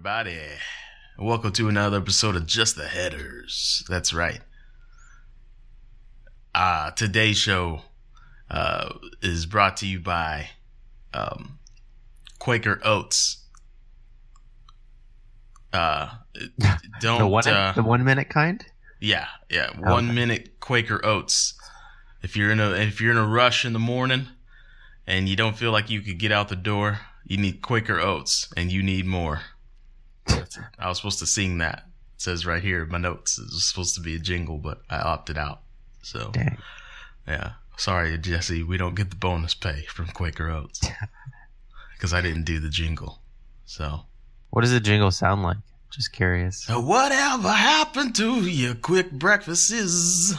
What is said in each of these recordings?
Everybody. Welcome to another episode of Just the Headers. That's right. Uh, today's show uh, is brought to you by um, Quaker Oats. Uh, don't. the one uh, the one minute kind. yeah, yeah. One Okay. minute Quaker Oats. If you're in a if you're in a rush in the morning and you don't feel like you could get out the door, you need Quaker Oats and you need more. I was supposed to sing that. It says right here my notes. It was supposed to be a jingle, but I opted out. So Dang. yeah, sorry Jesse, we don't get the bonus pay from Quaker Oats because I didn't do the jingle. So What does the jingle sound like? Just curious. Whatever happened to your quick breakfasts?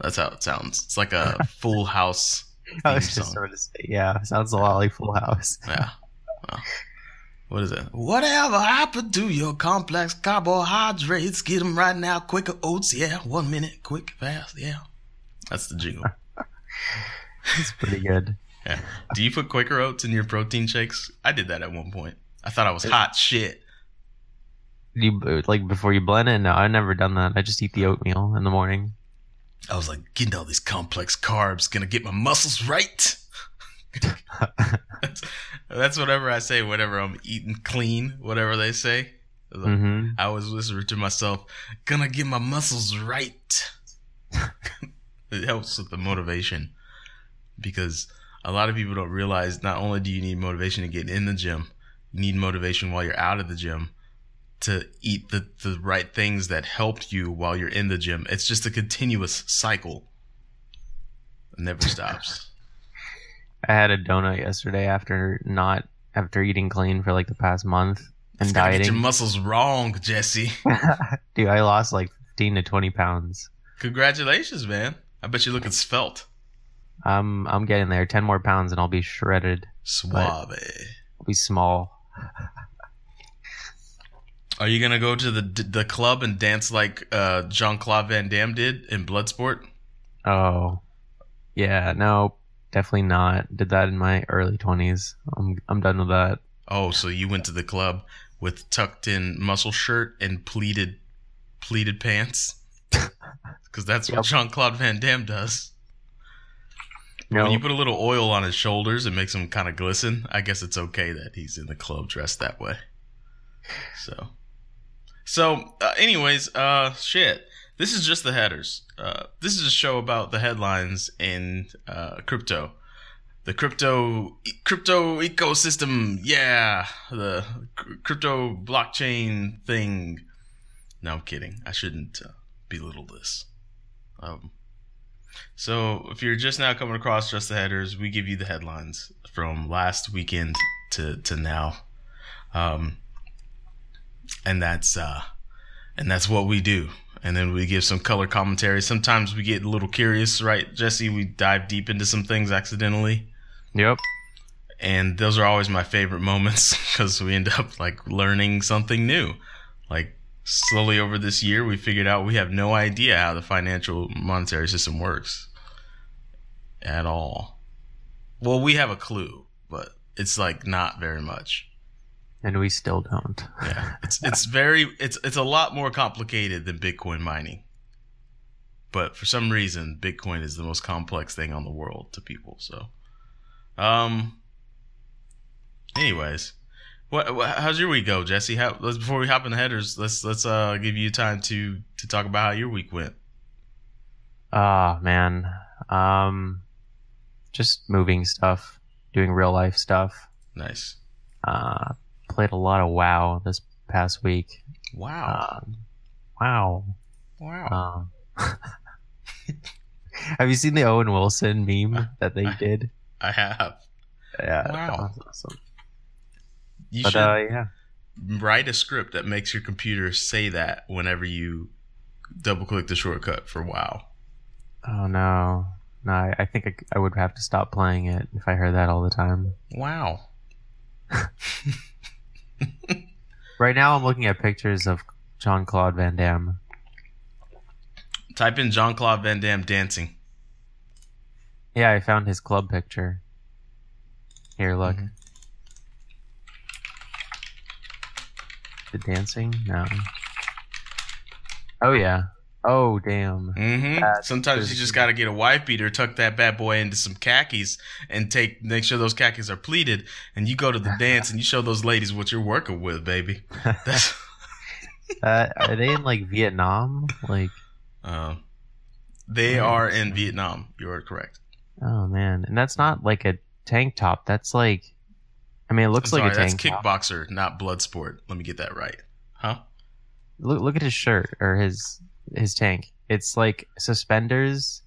That's how it sounds. It's like a Full House. I was just song. sort of say, yeah, sounds a lot like Full House. Yeah. Well, what is it? Whatever happened to your complex carbohydrates? Get them right now. Quicker oats, yeah. One minute, quick, fast, yeah. That's the jingle. It's pretty good. Yeah. Do you put Quaker oats in your protein shakes? I did that at one point. I thought I was hot shit. You like before you blend it? No, I've never done that. I just eat the oatmeal in the morning. I was like, getting all these complex carbs gonna get my muscles right. that's, that's whatever I say whenever I'm eating clean, whatever they say. I was like- hmm I was whispering to myself, gonna get my muscles right. it helps with the motivation because a lot of people don't realize not only do you need motivation to get in the gym, you need motivation while you're out of the gym to eat the, the right things that help you while you're in the gym. It's just a continuous cycle. It never stops. I had a donut yesterday after not after eating clean for like the past month and It's gonna get your muscles wrong, Jesse. Dude, I lost like fifteen to twenty pounds. Congratulations, man. I bet you're looking svelte. I'm I'm getting there. Ten more pounds and I'll be shredded. Suave. I'll be small. Are you gonna go to the the club and dance like uh, Jean Claude Van Damme did in Bloodsport? Oh, yeah, no, definitely not. Did that in my early twenties. I'm I'm done with that. Oh, so you went to the club with tucked in muscle shirt and pleated pleated pants? Because that's what Yep. Jean Claude Van Damme does. When you put a little oil on his shoulders, it makes him kind of glisten. I guess it's okay that he's in the club dressed that way. So, so, uh, anyways, uh, shit. This is just the headers. Uh, this is a show about the headlines in uh, crypto, the crypto crypto ecosystem. Yeah, the cr- crypto blockchain thing. No, I'm kidding. I shouldn't uh, belittle this. Um, so, if you're just now coming across just the headers, we give you the headlines from last weekend to to now, um, and that's uh, and that's what we do. And then we give some color commentary. Sometimes we get a little curious, right, Jesse? We dive deep into some things accidentally, Yep. and those are always my favorite moments because we end up like learning something new. Like slowly over this year, we figured out we have no idea how the financial monetary system works at all. Well, we have a clue, but it's like not very much. And we still don't. Yeah, it's it's very it's it's a lot more complicated than Bitcoin mining. But for some reason, Bitcoin is the most complex thing on the world to people. So, um. Anyways, what, what how's your week go, Jesse? How let's before we hop in the headers, let's let's uh give you time to to talk about how your week went. Ah, man. Um, just moving stuff, doing real life stuff. Nice. Uh, played a lot of WoW this past week. Wow. Um, wow. wow. Um, Have you seen the Owen Wilson meme that they did? I have. Yeah, Wow. awesome. You But should uh, yeah, write a script that makes your computer say that whenever you double click the shortcut for WoW. oh no, no, I, I think I, I would have to stop playing it if I heard that all the time. Wow. Right now, I'm looking at pictures of Jean Claude Van Damme. Type in Jean Claude Van Damme dancing. Yeah, I found his club picture. Here, look. Mhm. The dancing? No. Oh yeah. Oh damn. hmm That's Sometimes you just got to get a wife beater, tuck that bad boy into some khakis, and take make sure those khakis are pleated. And you go to the dance and you show those ladies what you're working with, baby. That's Uh, are they in like Vietnam? Like, uh, they are in Vietnam. You are correct. oh man, and that's not like a tank top. That's like, I mean, it looks I'm like sorry, a that's tank top. kickboxer, not blood sport. Let me get that right. Huh? Look, look at his shirt or his his tank. It's like suspenders.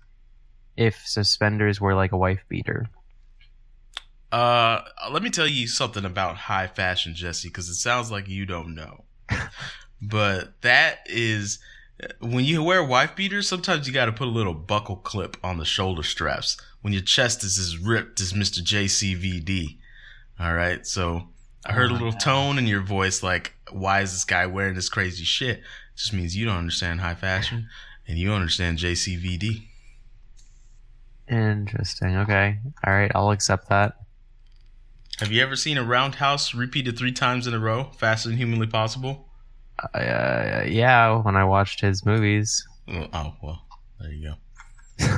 If suspenders were like a wife beater. Uh, let me tell you something about high fashion, Jesse, because it sounds like you don't know. but that is when you wear wife beaters. Sometimes you got to put a little buckle clip on the shoulder straps when your chest is as ripped as Mister JCVD. All right, so I heard a little tone in your voice, like, "Why is this guy wearing this crazy shit?" Just means you don't understand high fashion and you don't understand JCVD. Interesting. Okay. All right. I'll accept that. Have you ever seen a roundhouse repeated three times in a row, faster than humanly possible? Uh, yeah. When I watched his movies. Oh, oh, well, there you go.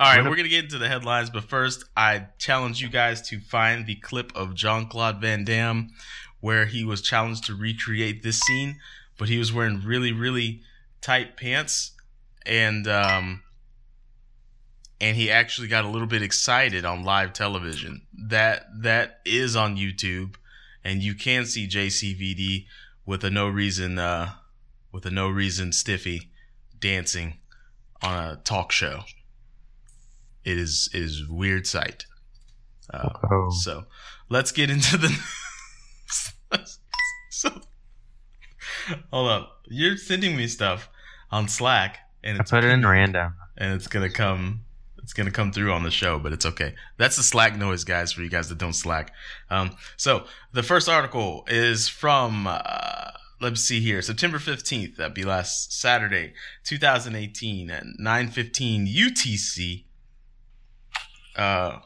All right, we're going to get into the headlines, but first, I challenge you guys to find the clip of Jean Claude Van Damme where he was challenged to recreate this scene, but he was wearing really, really tight pants and, um, and he actually got a little bit excited on live television. That that is on YouTube, and you can see JCVD with a no reason uh, with a no reason stiffy dancing on a talk show. It is it is weird sight. Uh, so let's get into the. so hold up, you're sending me stuff on Slack, and I it's put it in random. and it's gonna come it's gonna come through on the show but it's okay. That's the slack noise guys for you guys that don't slack. Um, so the first article is from uh, let's see here september 15th that'd be last saturday 2018 at 9.15 utc uh,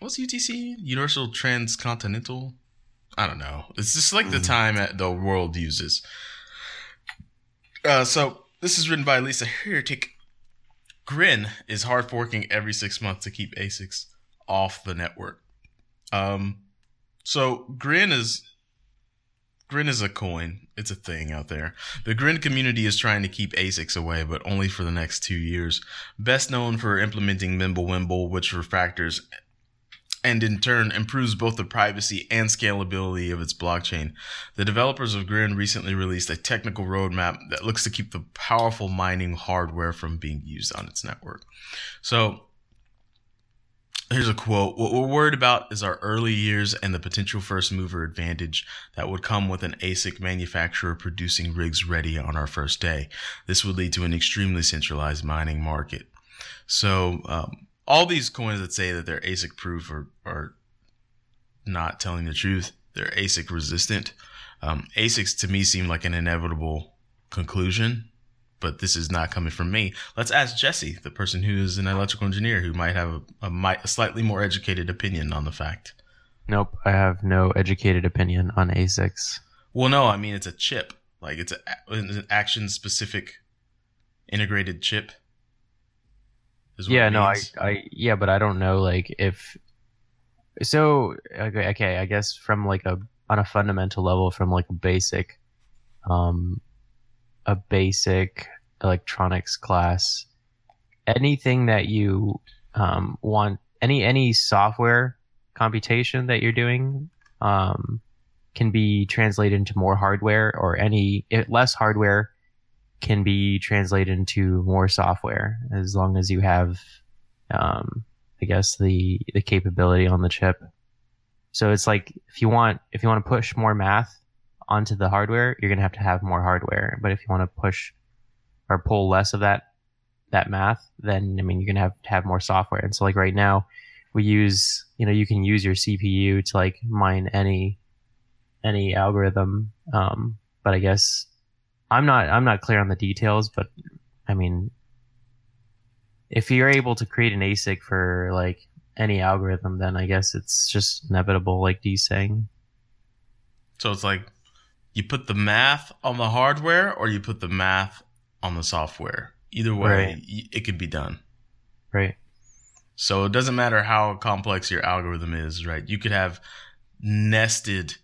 what's utc universal transcontinental? I don't know. It's just like the Mm. time at the world uses uh, so this is written by lisa heretic Grin is hard forking every six months to keep ASICs off the network. Um, so Grin is Grin is a coin. It's a thing out there. The Grin community is trying to keep ASICs away, but only for the next two years. Best known for implementing Mimblewimble, which refactors and in turn improves both the privacy and scalability of its blockchain. The developers of Grin recently released a technical roadmap that looks to keep the powerful mining hardware from being used on its network. So, here's a quote What we're worried about is our early years and the potential first mover advantage that would come with an ASIC manufacturer producing rigs ready on our first day. This would lead to an extremely centralized mining market. So, um, all these coins that say that they're ASIC proof are, are not telling the truth. They're ASIC resistant. Um, ASICs to me seem like an inevitable conclusion, but this is not coming from me. Let's ask Jesse, the person who is an electrical engineer who might have a, a, mi- a slightly more educated opinion on the fact. Nope. I have no educated opinion on ASICs. Well, no, I mean it's a chip. Like it's, a, it's an action specific integrated chip. Yeah. No. I. I. Yeah. But I don't know. Like if. So okay. Okay. I guess from like a on a fundamental level, from like a basic, um, a basic electronics class, anything that you um want any any software computation that you're doing um can be translated into more hardware or any it, less hardware can be translated into more software as long as you have, um, I guess the the capability on the chip. So it's like if you want if you want to push more math onto the hardware, you're gonna have to have more hardware. But if you want to push or pull less of that that math, then I mean you're gonna have to have more software. And so like right now, we use you know you can use your CPU to like mine any any algorithm. Um, but I guess I'm not I'm not clear on the details. But I mean, if you're able to create an ASIC for like any algorithm, then I guess it's just inevitable, like Dee's saying. So it's like you put the math on the hardware or you put the math on the software. Either way, Right. it could be done. Right. So it doesn't matter how complex your algorithm is, right? You could have nested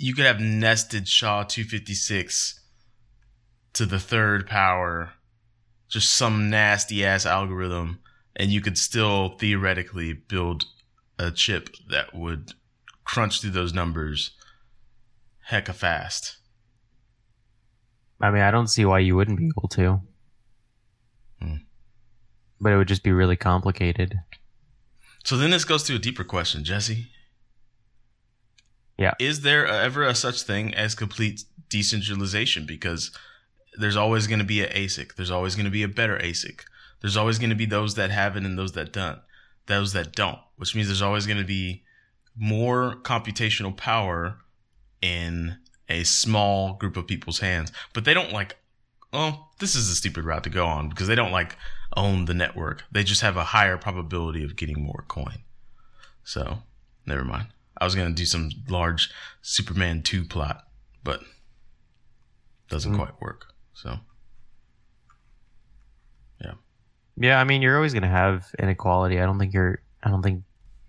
you could have nested SHA 256 to the third power, just some nasty ass algorithm, and you could still theoretically build a chip that would crunch through those numbers hecka fast. I mean, I don't see why you wouldn't be able to. Hmm. But it would just be really complicated. So then this goes to a deeper question, Jesse. Yeah. Is there ever a such thing as complete decentralization? Because there's always going to be an ASIC. There's always going to be a better ASIC. There's always going to be those that have it and those that don't. Those that don't, which means there's always going to be more computational power in a small group of people's hands. But they don't like, oh, this is a stupid route to go on because they don't like own the network. They just have a higher probability of getting more coin. So, never mind. I was going to do some large Superman 2 plot, but doesn't Mm. quite work. So, Yeah, Yeah, I mean, you're always going to have inequality. I don't think you're, I don't think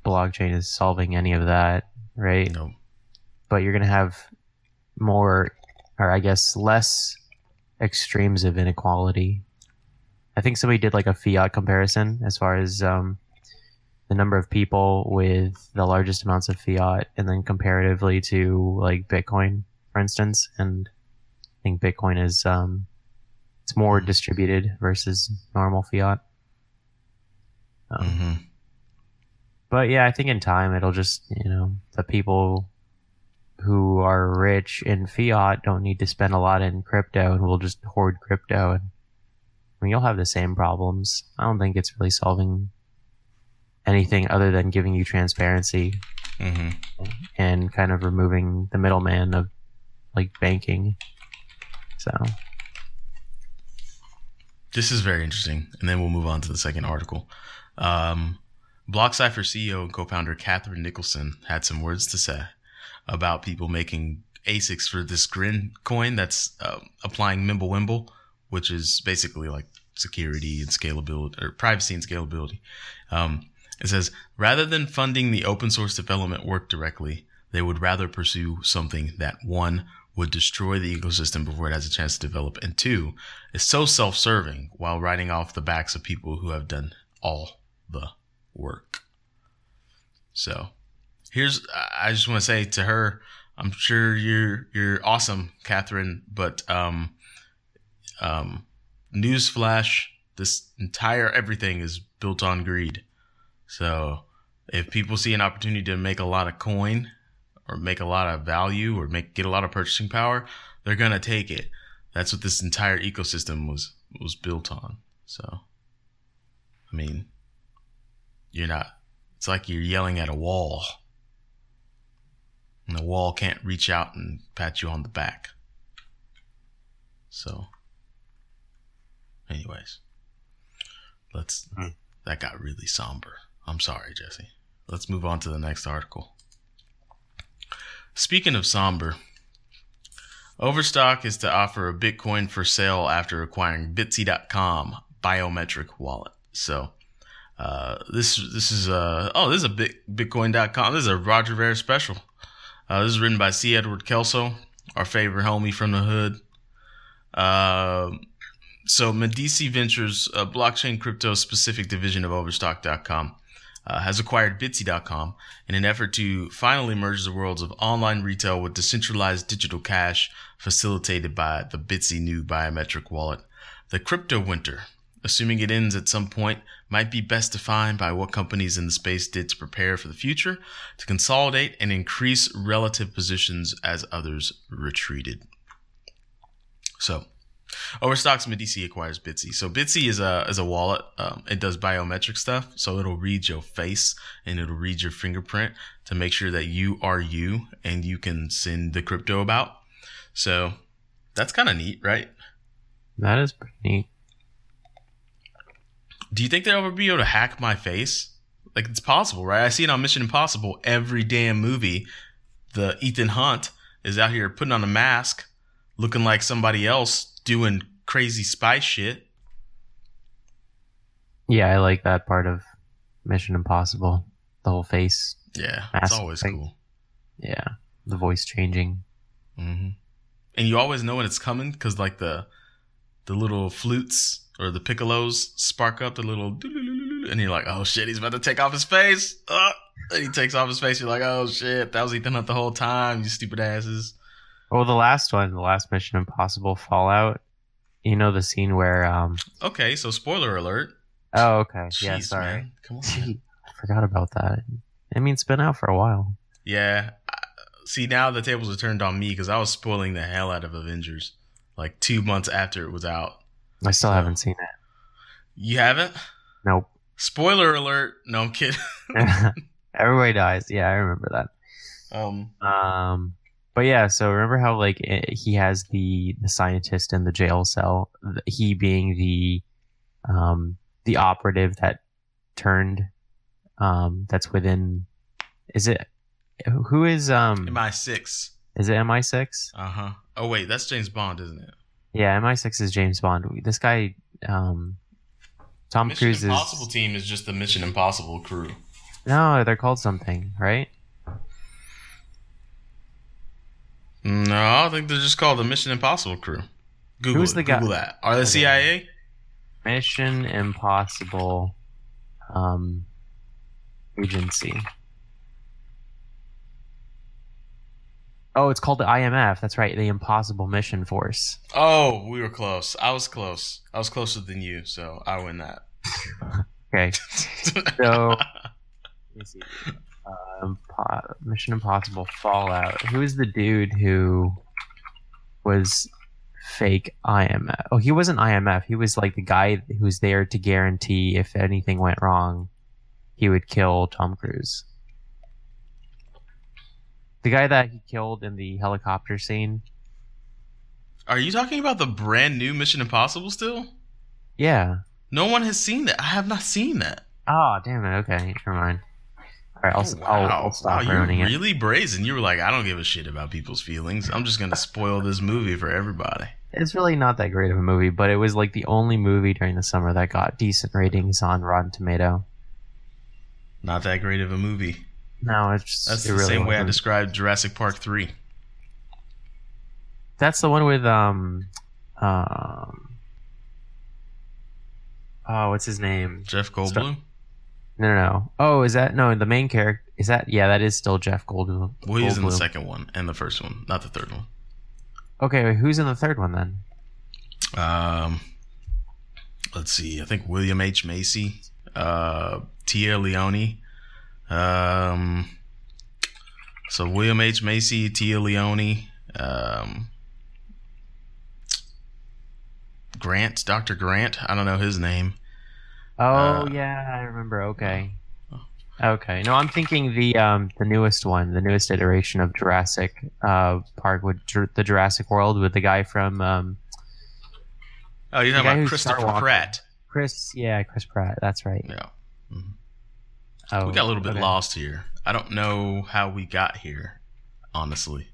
blockchain is solving any of that, right? no. But you're going to have more, or I guess less extremes of inequality. I think somebody did like a fiat comparison as far as um, the number of people with the largest amounts of fiat, and then comparatively to like Bitcoin, for instance. And I think Bitcoin is um, it's more distributed versus normal fiat. Um, hmm but yeah, I think in time it'll just you know the people who are rich in fiat don't need to spend a lot in crypto and will just hoard crypto. And I mean, you'll have the same problems. I don't think it's really solving anything other than giving you transparency hmm and kind of removing the middleman of like banking. So This is very interesting. And then we'll move on to the second article. Um, BlockCypher CEO and co founder Catheryne Nicholson had some words to say about people making ASICs for this Grin coin that's uh, applying Mimblewimble, which is basically like security and scalability or privacy and scalability. Um, it says rather than funding the open source development work directly, they would rather pursue something that one would destroy the ecosystem before it has a chance to develop, and two is so self-serving while riding off the backs of people who have done all the work. So, here's I just want to say to her, I'm sure you're you're awesome, Catheryne, but um, um, newsflash: this entire everything is built on greed. So, if people see an opportunity to make a lot of coin or make a lot of value or make get a lot of purchasing power, they're gonna take it. That's what this entire ecosystem was was built on. So, I mean, you're not. It's like you're yelling at a wall, and the wall can't reach out and pat you on the back. So, anyways, let's. Hmm. That got really somber. I'm sorry, Jesse. Let's move on to the next article. Speaking of somber, Overstock is to offer a Bitcoin for sale after acquiring Bitsy.com biometric wallet. So, uh, this this is uh oh this is a Bit, Bitcoin.com. This is a Roger Ver special. Uh, this is written by C. Edward Kelso, our favorite homie from the hood. Uh, so Medici Ventures, a blockchain crypto specific division of Overstock.com, uh, has acquired Bitsy.com in an effort to finally merge the worlds of online retail with decentralized digital cash facilitated by the Bitsy new biometric wallet. The crypto winter, assuming it ends at some point, might be best defined by what companies in the space did to prepare for the future, to consolidate and increase relative positions as others retreated. So, Overstock's Medici acquires Bitsy. So Bitsy is a is a wallet. Um, it does biometric stuff, so it'll read your face and it'll read your fingerprint to make sure that you are you and you can send the crypto about. So that's kind of neat, right? That is pretty neat. Do you think they'll ever be able to hack my face? Like it's possible, right? I see it on Mission Impossible every damn movie. The Ethan Hunt is out here putting on a mask, looking like somebody else doing crazy spy shit. Yeah, I like that part of Mission Impossible. The whole face. Yeah, it's always thing. cool. Yeah, the voice changing. hmm And you always know when it's coming because like the the little flutes or the piccolos spark up the little and you're like, oh shit, he's about to take off his face. Uh, and he takes off his face. You're like, oh shit, that was Ethan Hunt the whole time. You stupid asses. Oh, the last one, the last Mission Impossible Fallout. You know the scene where um. Okay, so spoiler alert. Oh, okay. Jeez, yeah, sorry. man. Come on. man. I forgot about that. I mean, it's been out for a while. Yeah. See, now the tables are turned on me because I was spoiling the hell out of Avengers like two months after it was out. I still So- haven't seen it. You haven't? Nope. Spoiler alert. No, I'm kidding. Everybody dies. Yeah, I remember that. Um, Um, but yeah, so remember how like i he has the the scientist in the jail cell, he being the um the operative that turned um that's within is it who is um MI6. is it MI6? Uh huh. Oh, wait, that's James Bond, isn't it? Yeah, MI6 is James Bond. This guy um Tom Mission Cruise Impossible is team is just the Mission Impossible crew. No, they're called something, right? No, I think they're just called the Mission Impossible crew. Google Who's it. the guy- Google that. Are they Okay. CIA? Mission Impossible um agency. Oh, it's called the IMF. That's right, the Impossible Mission Force. Oh, we were close. I was close. I was closer than you, so I win that. Okay, so let me see. Um, po- Mission Impossible Fallout. Who is the dude who was fake IMF? Oh, he wasn't IMF. He was like the guy who's there to guarantee if anything went wrong, he would kill Tom Cruise. The guy that he killed in the helicopter scene. Are you talking about the brand new Mission Impossible still? Yeah. No one has seen that. I have not seen that. Oh, damn it. Okay, never mind. All right, I'll, Oh, I'll, I'll stop wow, ruining you're it. really brazen. You were like, I don't give a shit about people's feelings. I'm just gonna spoil this movie for everybody. It's really not that great of a movie, but it was like the only movie during the summer that got decent ratings on Rotten Tomato. Not that great of a movie. No, it's just, That's it the really same way I described Jurassic Park three. That's the one with um, um, oh, what's his name? Jeff Goldblum. No, no, no. Oh, is that no? The main character is that? Yeah, that is still Jeff Goldblum. Well, he's in the Goldblum. second one and the first one, not the third one. Okay, wait, who's in the third one then? Um, let's see. I think William H Macy, uh, Téa Leoni. Um, so William H Macy, Téa Leoni, um, Grant, Doctor Grant. I don't know his name. Oh Uh, yeah, I remember. Okay. Okay. No, I'm thinking the um the newest one, the newest iteration of Jurassic uh Park with Jur- the Jurassic World with the guy from um Oh, you're guy talking about Christopher Pratt. Chris. Yeah, Chris Pratt. That's right. Yeah, Oh, we got a little bit okay. lost here. I don't know how we got here, honestly.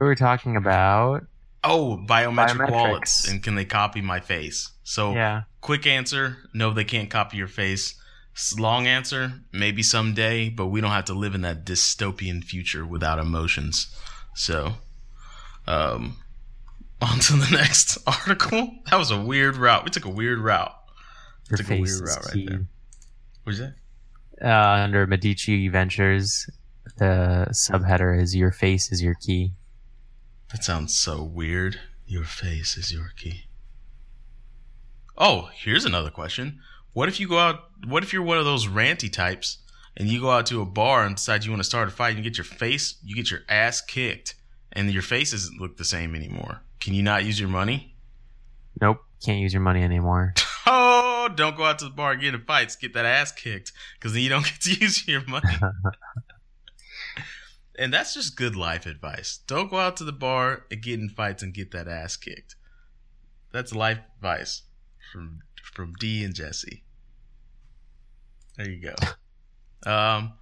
We were talking about Oh, biometric Biometrics. wallets, and can they copy my face? So, yeah. quick answer: No, they can't copy your face. Long answer: Maybe someday, but we don't have to live in that dystopian future without emotions. So, um, on to the next article. That was a weird route. We took a weird route. Your Took a weird route right key. there. You say? uh, under Medici Ventures, the subheader is "Your face is your key." That sounds so weird. Your face is your key. Oh, here's another question. What if you go out? What if you're one of those ranty types and you go out to a bar and decide you want to start a fight and you get your face, you get your ass kicked, and your face doesn't look the same anymore? Can you not use your money? Nope, can't use your money anymore. Oh, don't go out to the bar and get in fights, get that ass kicked, because then you don't get to use your money. and that's just good life advice. Don't go out to the bar and get in fights and get that ass kicked. That's life advice from from D and Jesse. There you go. Um,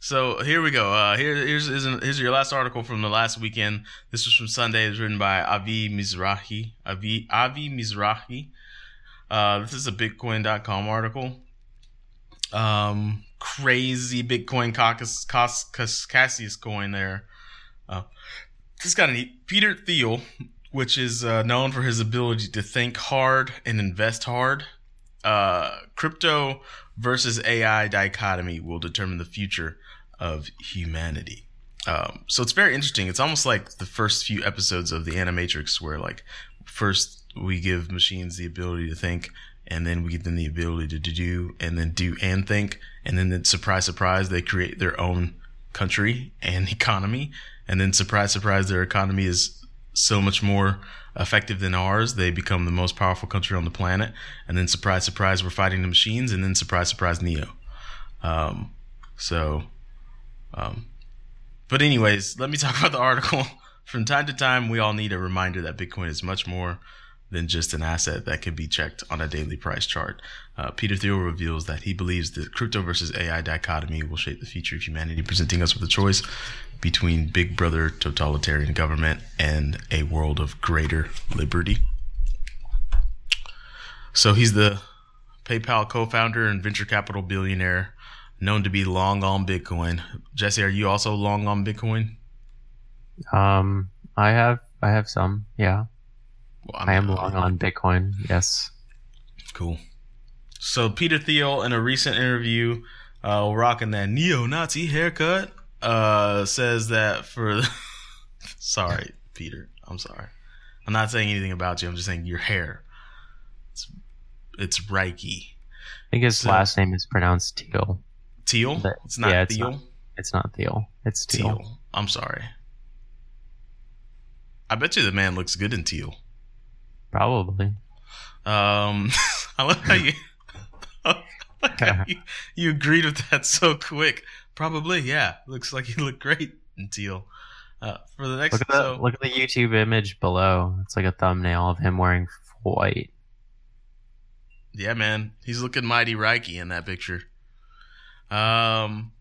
so here we go. Uh, here, here's, here's here's your last article from the last weekend. This was from Sunday. It's written by Avi Mizrahi. Avi Avi Mizrahi. Uh, this is a Bitcoin.com article. Um, crazy Bitcoin Caucus, Caucus, Cassius coin there. Uh, this got a Peter Thiel, which is uh, known for his ability to think hard and invest hard. Uh, crypto versus AI dichotomy will determine the future of humanity. Um, so it's very interesting. It's almost like the first few episodes of the Animatrix, where like first we give machines the ability to think, and then we give them the ability to do, and then do and think, and then, surprise, surprise, they create their own country and economy, and then surprise, surprise, their economy is so much more effective than ours. They become the most powerful country on the planet, and then surprise, surprise, we're fighting the machines, and then surprise, surprise, Neo. Um, so, um, but anyways, let me talk about the article. From time to time, we all need a reminder that Bitcoin is much more than just an asset that can be checked on a daily price chart. Uh, Peter Thiel reveals that he believes the crypto versus AI dichotomy will shape the future of humanity, presenting us with a choice between big brother totalitarian government and a world of greater liberty. So he's the PayPal co founder and venture capital billionaire known to be long on Bitcoin. Jesse, are you also long on Bitcoin? Um, I have I have some, yeah. Well, I am long on Bitcoin. Yes. Cool. So Peter Thiel, in a recent interview, uh, rocking that neo-Nazi haircut, uh, says that for. sorry, Peter. I'm sorry. I'm not saying anything about you. I'm just saying your hair. It's it's Reiki. I think his So- last name is pronounced Teal. Teal. But- It's not yeah, it's Thiel. not. It's not Teal. It's Teal. teal. I'm sorry. I bet you the man looks good in teal. Probably. Um, I love how you, like how you, you agreed with that so quick. Probably, yeah. Looks like you look great in teal. Uh, for the next, Look at the so, look at the YouTube image below. It's like a thumbnail of him wearing white. yeah, man, he's looking mighty Reiki in that picture. Um,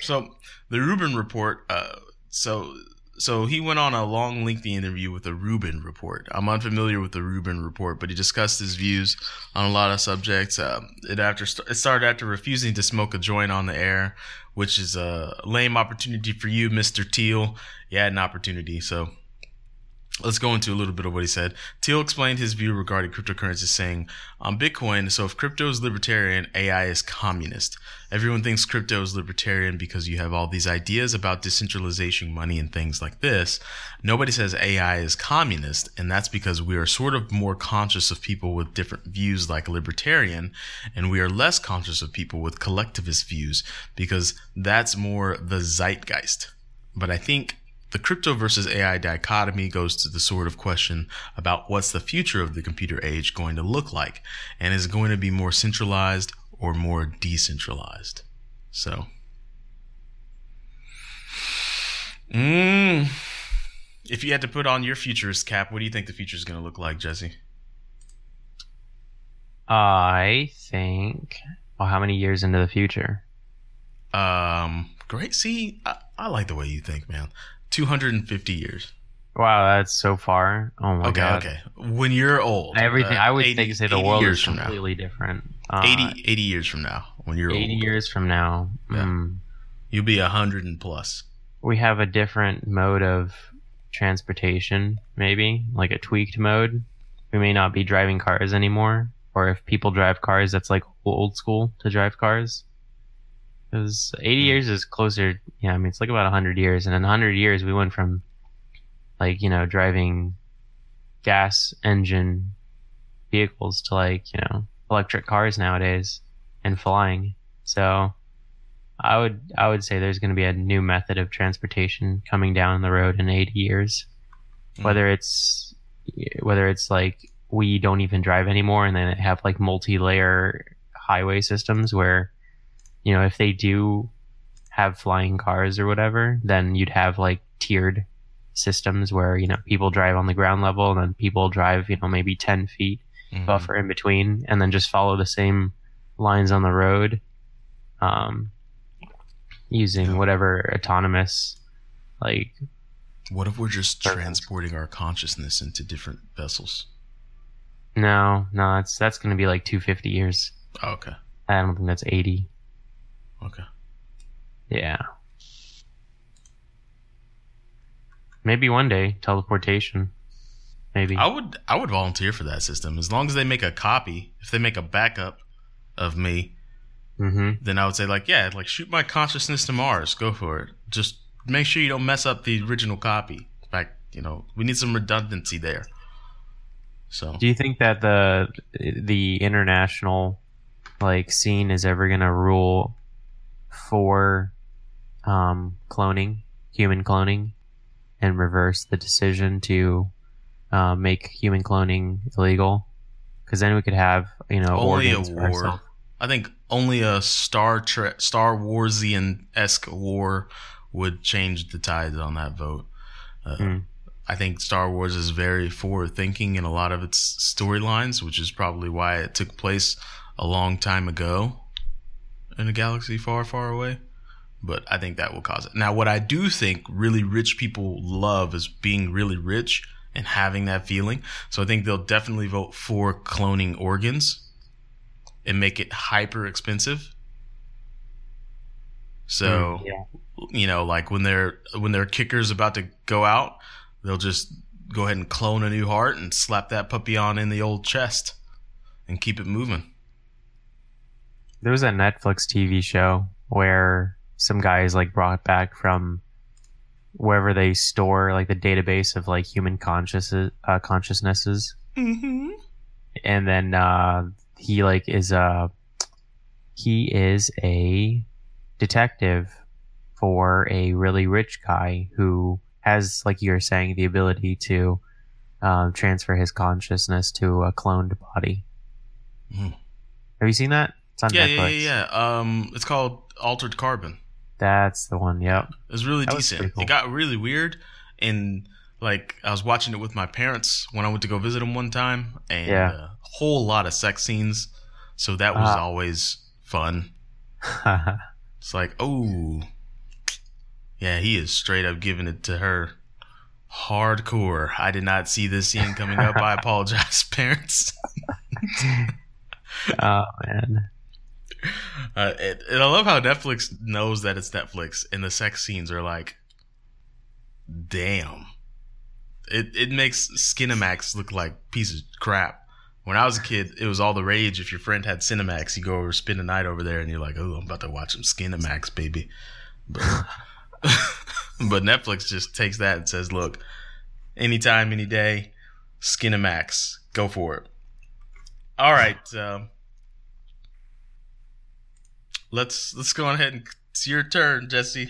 so the Rubin report. Uh, so so he went on a long, lengthy interview with the Rubin report. I'm unfamiliar with the Rubin report, but he discussed his views on a lot of subjects. Um, it after it started after refusing to smoke a joint on the air, which is a lame opportunity for you, Mister Thiel. You had an opportunity, so Let's go into a little bit of what he said. Thiel explained his view regarding cryptocurrency, saying, On Bitcoin, so if crypto is libertarian, AI is communist. Everyone thinks crypto is libertarian because you have all these ideas about decentralization, money, and things like this. Nobody says AI is communist, and that's because we are sort of more conscious of people with different views like libertarian, and we are less conscious of people with collectivist views because that's more the zeitgeist. But I think the crypto versus AI dichotomy goes to the sort of question about what's the future of the computer age going to look like, and is it going to be more centralized or more decentralized? So, mm, if you had to put on your futurist cap, what do you think the future is going to look like, Jesse? I think. Well, how many years into the future? Um, great. See, I, I like the way you think, man. 250 years. Wow, that's so far. Oh my Okay, god. okay. When you're old, Everything. uh, I would 80 think say the world is from now. completely different. Uh, 80, 80 years from now, when you're 80 old, years from now. Yeah. mm, you'll be a hundred and plus. we have a different mode of transportation, maybe like a tweaked mode. We may not be driving cars anymore, or if people drive cars, that's like old school to drive cars. Because 80 years is closer. Yeah, I mean, it's like about 100 years. And in 100 years, we went from, like, you know, driving gas engine vehicles to, like, you know, electric cars nowadays and flying. So I would I would say there's going to be a new method of transportation coming down the road in 80 years. Mm. Whether it's whether it's like we don't even drive anymore and then have like multi-layer highway systems where you know if they do have flying cars or whatever then you'd have like tiered systems where you know people drive on the ground level and then people drive you know maybe 10 feet Mhm. buffer in between and then just follow the same lines on the road um, using whatever autonomous like What if we're just transporting our consciousness into different vessels? no no that's that's going to be like 250 years Oh, okay. i don't think that's 80 Okay. yeah maybe one day teleportation maybe I would I would volunteer for that system as long as they make a copy. If they make a backup of me, hmm then I would say like, yeah, like shoot my consciousness to Mars. Go for it. Just make sure you don't mess up the original copy. In fact, you know, we need some redundancy there. So do you think that the the international like scene is ever going to rule for um, cloning human cloning and reverse the decision to uh, make human cloning illegal because then we could have you know only a war. I think only a Star Trek, Star Warsian esque war would change the tides on that vote. Uh, Hmm. I think Star Wars is very forward thinking in a lot of its storylines, which is probably why it took place a long time ago in a galaxy far, far away. But I think that will cause it. Now, what I do think really rich people love is being really rich and having that feeling. So I think they'll definitely vote for cloning organs and make it hyper expensive. So Mm, yeah. you know, like when their when their kicker's about to go out, they'll just go ahead and clone a new heart and slap that puppy on in the old chest and keep it moving. There was a Netflix TV show where some guys like brought back from wherever they store like the database of like human conscious uh, consciousnesses, Mm-hmm. and then uh, he like is a he is a detective for a really rich guy who has like you're saying the ability to um, transfer his consciousness to a cloned body. Mhm. Have you seen that? It's on Yeah, Netflix. yeah, yeah, yeah. Um, it's called Altered Carbon. That's the one. Yep. It was really That decent. pretty cool. It got really weird, and like I was watching it with my parents when I went to go visit them one time, and Yeah. a whole lot of sex scenes. So that was Ah. always fun. It's like, oh, yeah, he is straight up giving it to her hardcore. I did not see this scene coming up. I apologize, parents. oh man. Uh, it, and I love how Netflix knows that it's Netflix, and the sex scenes are like, damn. It it makes Skinamax look like pieces of crap. When I was a kid, it was all the rage. If your friend had Cinemax, you go over spend the night over there, and you're like, "Oh, I'm about to watch some Skinamax, baby." But, but Netflix just takes that and says, "Look, anytime, any day, Skinamax, go for it." All right, um, let's let's go ahead and it's your turn, Jesse.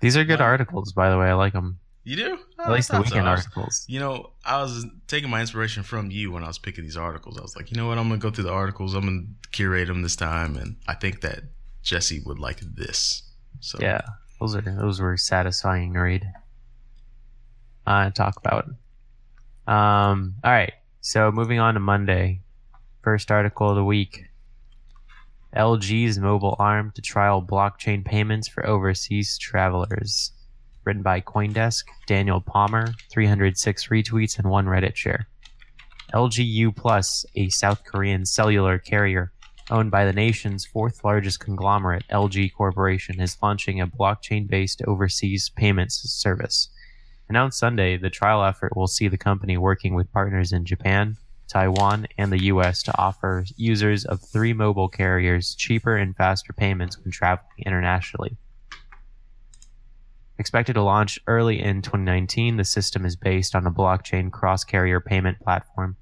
These are good Wow. articles, by the way. I like them. You do At least the thought so. weekend articles. You know, I was taking my inspiration from you when I was picking these articles. I was like, you know what? I'm gonna go through the articles. I'm gonna curate them this time, and I think that Jesse would like this. So Yeah, those are those were satisfying to read. Uh, talk about. Um. All right. So moving on to Monday, first article of the week. LG's mobile arm to trial blockchain payments for overseas travelers. Written by CoinDesk, Daniel Palmer, 306 retweets and one Reddit share. LGU Plus, a South Korean cellular carrier owned by the nation's fourth largest conglomerate, LG Corporation, is launching a blockchain based overseas payments service. Announced Sunday, the trial effort will see the company working with partners in Japan, Taiwan, and the U.S. to offer users of three mobile carriers cheaper and faster payments when traveling internationally. Expected to launch early in 2019, the system is based on a blockchain cross carrier payment platform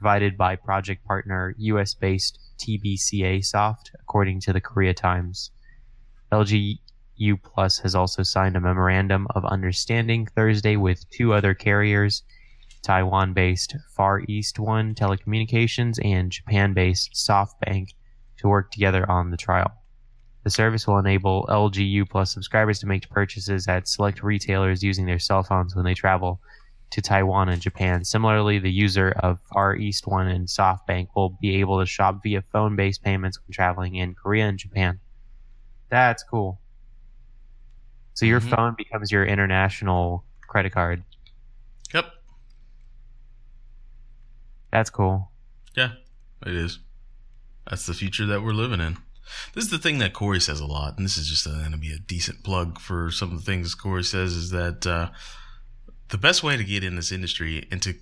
provided by project partner US based TBCA Soft, according to the Korea Times. LG U Plus has also signed a memorandum of understanding Thursday with two other carriers Taiwan based Far EasTone Telecommunications and Japan based SoftBank to work together on the trial. The service will enable LG U Plus subscribers to make purchases at select retailers using their cell phones when they travel to Taiwan and Japan. Similarly, the user of Far EasTone and SoftBank will be able to shop via phone based payments when traveling in Korea and Japan. That's cool. So your Mhm. phone becomes your international credit card. Yep. That's cool. Yeah, it is. That's the future that we're living in. This is the thing that Corey says a lot, and this is just going to be a decent plug for some of the things Corey says is that uh, the best way to get in this industry and to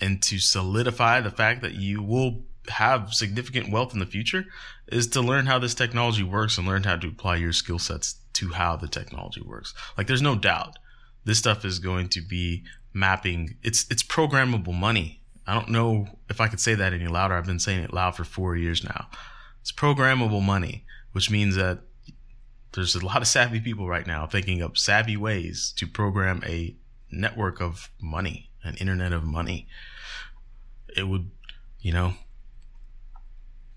and to solidify the fact that you will have significant wealth in the future is to learn how this technology works and learn how to apply your skill sets to how the technology works. Like there's no doubt this stuff is going to be mapping it's it's programmable money. I don't know if I could say that any louder. I've been saying it loud for 4 years now. It's programmable money, which means that there's a lot of savvy people right now thinking up savvy ways to program a network of money, an internet of money. It would, you know.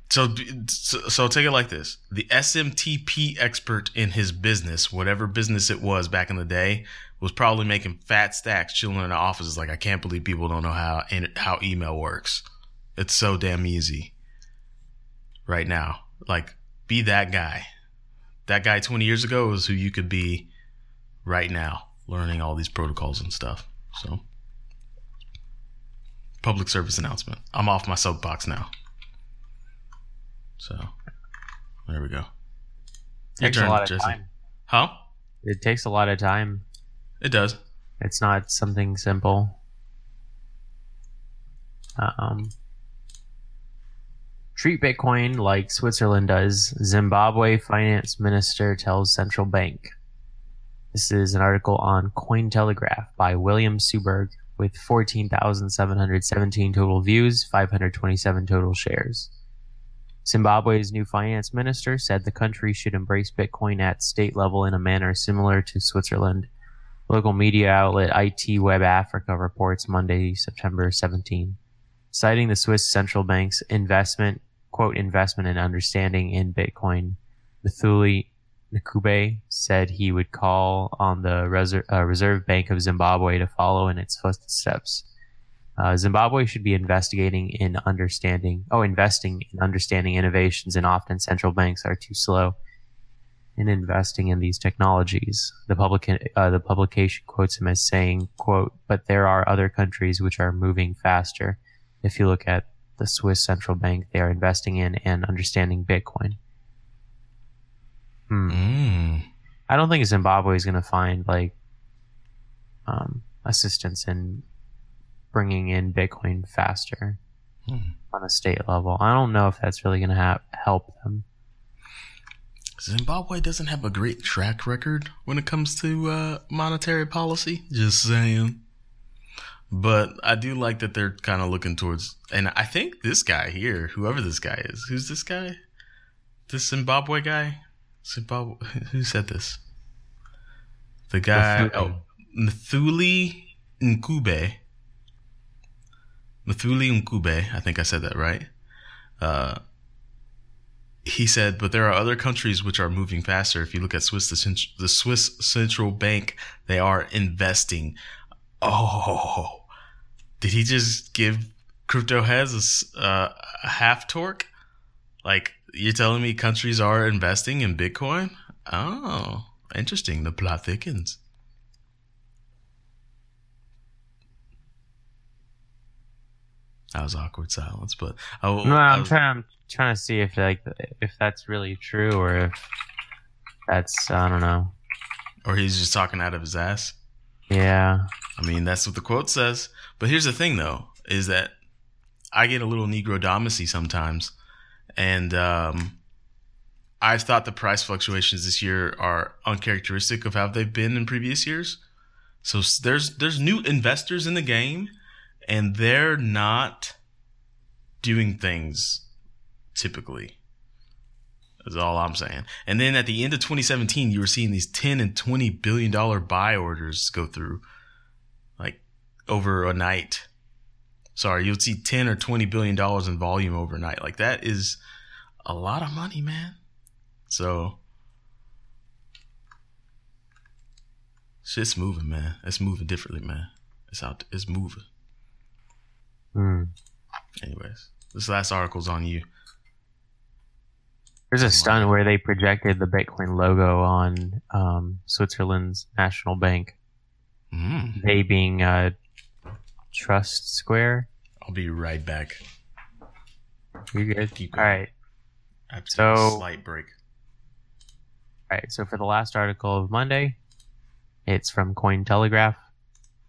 So, so, so take it like this: the SMTP expert in his business, whatever business it was back in the day, was probably making fat stacks, chilling in the offices. Like, I can't believe people don't know how how email works. It's so damn easy right now. Like, be that guy. That guy 20 years ago is who you could be right now, learning all these protocols and stuff. So, public service announcement. I'm off my soapbox now. So, there we go. Your takes turn, a lot of Jesse. time. Huh? It takes a lot of time. It does. It's not something simple. Um, treat Bitcoin like Switzerland does. Zimbabwe finance minister tells central bank. This is an article on Cointelegraph by William Suberg with 14,717 total views, 527 total shares. Zimbabwe's new finance minister said the country should embrace Bitcoin at state level in a manner similar to Switzerland. Local media outlet IT Web Africa reports Monday, September 17, citing the Swiss central bank's investment, quote, investment and understanding in Bitcoin. Mthuli Ncube said he would call on the uh, Reserve Bank of Zimbabwe to follow in its footsteps. Uh, Zimbabwe should be investigating in understanding, oh, investing in understanding innovations, and often central banks are too slow in investing in these technologies. The, public, uh, the publication quotes him as saying, quote, but there are other countries which are moving faster. If you look at the Swiss central bank, they are investing in and understanding Bitcoin. Hmm. Mm. I don't think Zimbabwe is going to find like um, assistance in bringing in Bitcoin faster Hmm. on a state level. I don't know if that's really going to ha- help them. Zimbabwe doesn't have a great track record when it comes to uh, monetary policy. Just saying. But I do like that they're kind of looking towards, and I think this guy here, whoever this guy is, who's this guy? This Zimbabwe guy? Zimbabwe? Who said this? The guy. Oh, Mthuli Ncube. Mthuli Ncube. I think I said that right. Uh, he said, but there are other countries which are moving faster. If you look at Swiss, the, cent- the Swiss central bank, they are investing. Oh, did he just give crypto heads a uh, a half torque? Like you're telling me countries are investing in Bitcoin? Oh, interesting. The plot thickens. That was awkward silence, but I, no, I, I'm trying. I'm trying to see if like if that's really true or if that's I don't know. or he's just talking out of his ass. Yeah, I mean, that's what the quote says. But here's the thing, though, is that I get a little Negro domacy sometimes, and um, I've thought the price fluctuations this year are uncharacteristic of how they've been in previous years. So there's there's new investors in the game, and they're not doing things typically. That's all I'm saying. And then at the end of 2017, you were seeing these 10 and 20 billion dollar buy orders go through, like over a night. Sorry, you'll see 10 or 20 billion dollars in volume overnight. Like that is a lot of money, man. So shit's moving, man. It's moving differently, man. It's out. It's moving. Hmm. Anyways, this last article's on you. There's a stunt where they projected the Bitcoin logo on um, Switzerland's national bank. Mm. They being uh, Trust Square. I'll be right back. You good? Keep All going. right. I have So- slight break. All right, so for the last article of Monday, it's from Cointelegraph.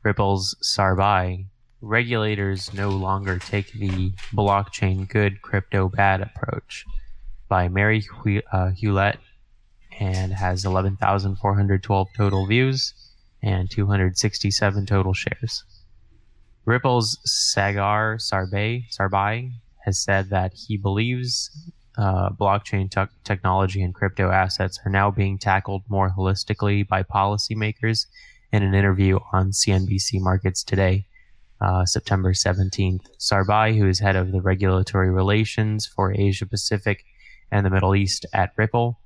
Ripple's Sarbhai. Regulators no longer take the blockchain good, crypto bad approach by Mary Hu- uh, Huillet and has 11,412 total views and 267 total shares. Ripple's Sagar Sarbhai, Sarbhai has said that he believes uh, blockchain tech technology and crypto assets are now being tackled more holistically by policymakers in an interview on CNBC Markets Today, uh, September 17th. Sarbhai, who is head of the regulatory relations for Asia Pacific and the Middle East at Ripple,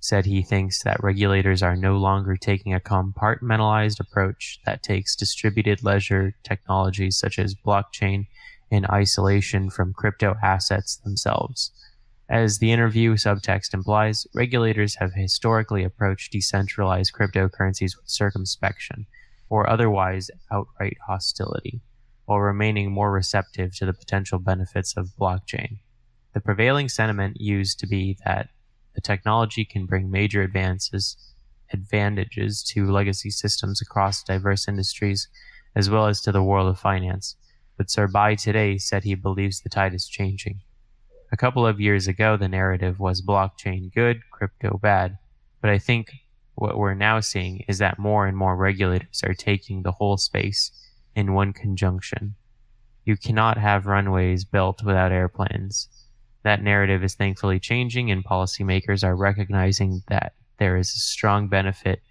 said he thinks that regulators are no longer taking a compartmentalized approach that takes distributed ledger technologies such as blockchain in isolation from crypto assets themselves. As the interview subtext implies, regulators have historically approached decentralized cryptocurrencies with circumspection or otherwise outright hostility, while remaining more receptive to the potential benefits of blockchain. The prevailing sentiment used to be that the technology can bring major advances, advantages to legacy systems across diverse industries, as well as to the world of finance. But Sarbhai today said he believes the tide is changing. A couple of years ago, the narrative was blockchain good, crypto bad. But I think what we're now seeing is that more and more regulators are taking the whole space in one conjunction. You cannot have runways built without airplanes. That narrative is thankfully changing, and policymakers are recognizing that there is a strong benefit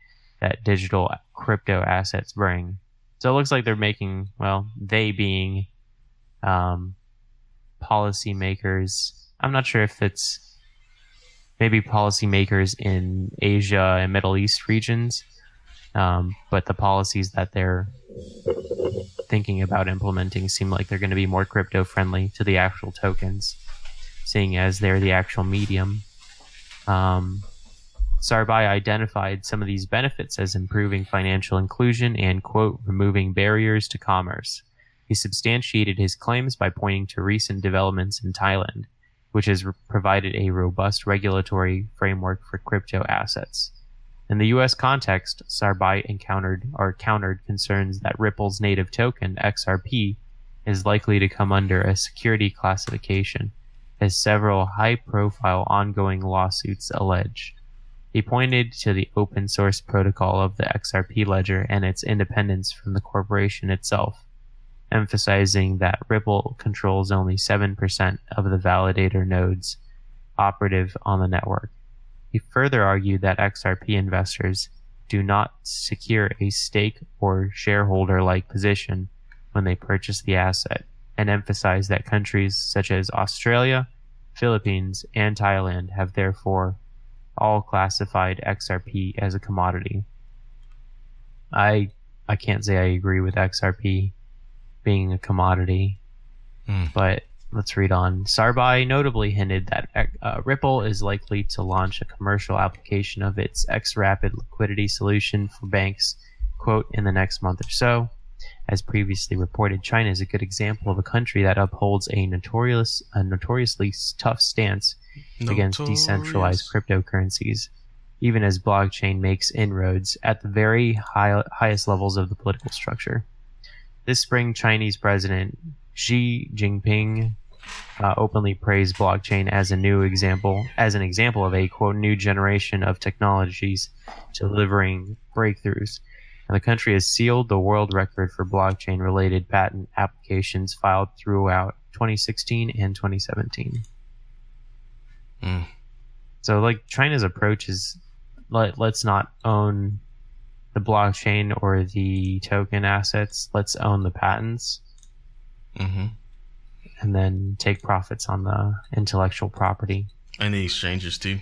that digital crypto assets bring. So it looks like they're making, well, they being um, policymakers. I'm not sure if it's maybe policymakers in Asia and Middle East regions, um, but the policies that they're thinking about implementing seem like they're going to be more crypto friendly to the actual tokens, seeing as they're the actual medium. Um, identified some of these benefits as improving financial inclusion and, quote, removing barriers to commerce. He substantiated his claims by pointing to recent developments in Thailand, which has provided a robust regulatory framework for crypto assets. In the U.S. context, Sarbhai encountered or countered concerns that Ripple's native token, XRP, is likely to come under a security classification, as several high profile ongoing lawsuits allege. He pointed to the open source protocol of the XRP ledger and its independence from the corporation itself, emphasizing that Ripple controls only 7% of the validator nodes operative on the network. He further argued that XRP investors do not secure a stake or shareholder like position when they purchase the asset, and emphasized that countries such as Australia, Philippines, and Thailand have therefore all classified XRP as a commodity. I I can't say I agree with XRP being a commodity, Hmm. but let's read on. Sarbhai notably hinted that uh, Ripple is likely to launch a commercial application of its XRapid liquidity solution for banks, quote, in the next month or so. As previously reported, China is a good example of a country that upholds a notorious, a notoriously tough stance against decentralized cryptocurrencies, even as blockchain makes inroads at the very high, highest levels of the political structure. This spring, Chinese President Xi Jinping uh, openly praised blockchain as a new example, as an example of a quote new generation of technologies delivering breakthroughs. And the country has sealed the world record for blockchain related patent applications filed throughout 2016 and 2017. Mm. So, like, China's approach is let, let's not own the blockchain or the token assets, let's own the patents hmm and then take profits on the intellectual property. And the exchanges too.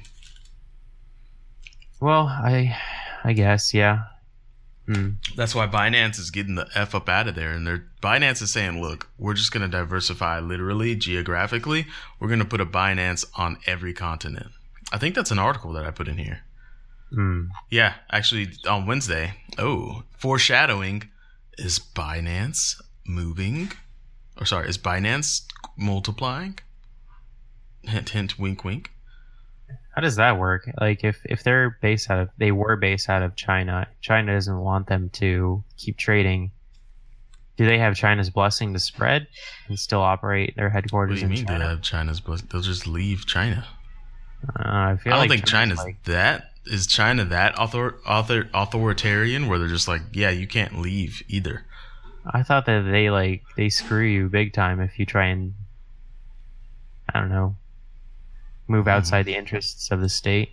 Well, I I guess, yeah. Hmm. That's why Binance is getting the f up out of there, and they're Binance is saying, "Look, we're just going to diversify literally geographically. We're going to put a Binance on every continent." I think that's an article that I put in here. Hmm. Yeah, actually on Wednesday. Oh, foreshadowing is Binance moving, or sorry, is Binance multiplying? Hint, hint, wink, wink. How does that work? Like if if they're based out of they were based out of China, China doesn't want them to keep trading. Do they have China's blessing to spread and still operate their headquarters? What do you in mean they have China's? blessing? They'll just leave China. Uh, I feel I don't like think China's like that. Is China that author, author authoritarian where they're just like, yeah, you can't leave either? I thought that they like they screw you big time if you try and I don't know move Mm-hmm. outside the interests of the state.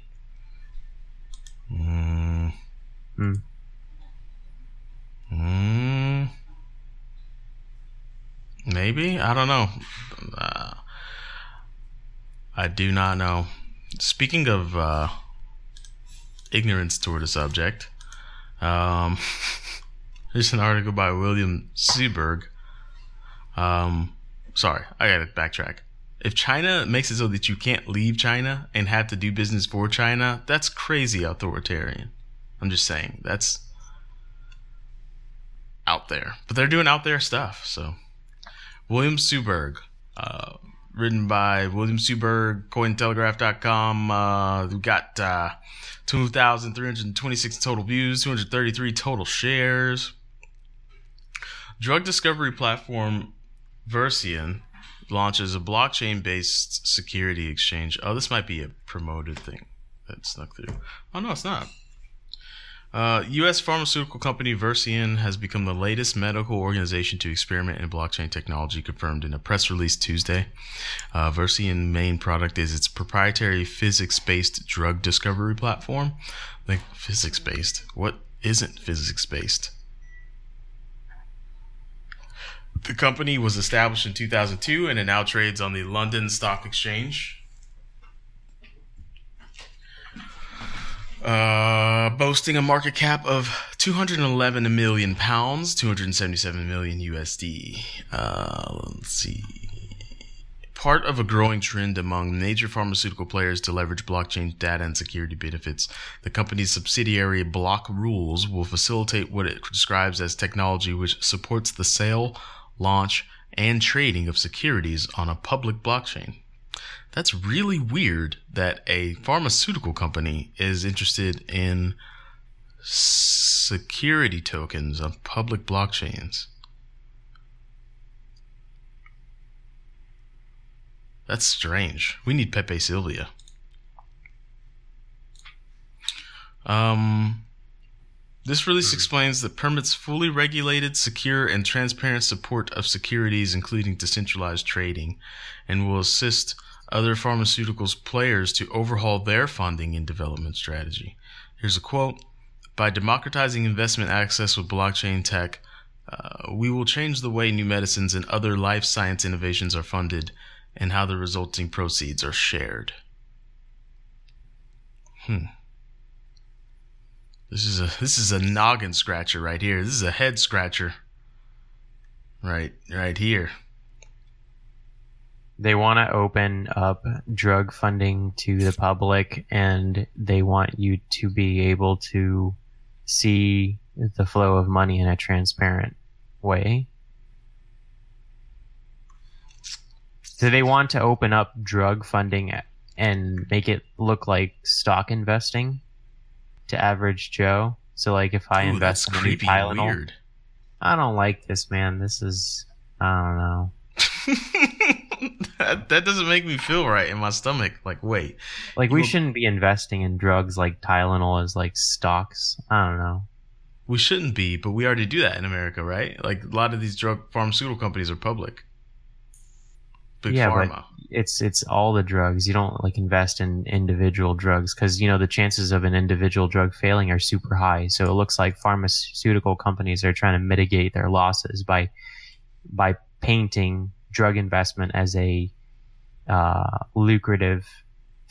Mm. Hmm. Mm. Maybe I don't know. Uh, I do not know. Speaking of uh, ignorance toward a subject, um, here's an article by William Suberg. Um, sorry, I gotta backtrack. If China makes it so that you can't leave China and have to do business for China, that's crazy authoritarian. I'm just saying that's out there, but they're doing out there stuff. So, William Suberg, uh, written by William Suberg, CoinTelegraph.com. Uh, we got uh, 2,326 total views, 233 total shares. Drug discovery platform Verseon launches a blockchain based security exchange. Oh, this might be a promoted thing that snuck through. Oh, no, it's not. Uh, U.S. pharmaceutical company Verseon has become the latest medical organization to experiment in blockchain technology, confirmed in a press release Tuesday. Uh, Verseon main product is its proprietary physics-based drug discovery platform. Like physics-based? What isn't physics-based? The company was established in 2002 and it now trades on the London Stock Exchange. Uh, boasting a market cap of 211 million pounds, 277 million USD. Uh, let's see. Part of a growing trend among major pharmaceutical players to leverage blockchain data and security benefits, the company's subsidiary BlockRules will facilitate what it describes as technology which supports the sale, launch, and trading of securities on a public blockchain. That's really weird that a pharmaceutical company is interested in security tokens on public blockchains. That's strange. We need Pepe Silvia. Um, this release explains that permits fully regulated, secure, and transparent support of securities, including decentralized trading, and will assist other pharmaceuticals players to overhaul their funding and development strategy. Here's a quote By democratizing investment access with blockchain tech, uh, we will change the way new medicines and other life science innovations are funded and how the resulting proceeds are shared. Hmm. This is a this is a noggin scratcher right here. This is a head scratcher. Right, right here. They want to open up drug funding to the public and they want you to be able to see the flow of money in a transparent way. Do they want to open up drug funding and make it look like stock investing to average Joe? So, like, if I Ooh, invest in a new creepy Tylenol, weird. I don't like this, man. This is, I don't know. that, that doesn't make me feel right in my stomach. Like, wait, Like we Well- shouldn't be investing in drugs like Tylenol as like stocks. I don't know. we shouldn't be, but we already do that in America, right? Like, a lot of these drug pharmaceutical companies are public. Big Yeah, but- pharma. It's it's all the drugs. You don't like invest in individual drugs because you know the chances of an individual drug failing are super high. So it looks like pharmaceutical companies are trying to mitigate their losses by by painting drug investment as a uh, lucrative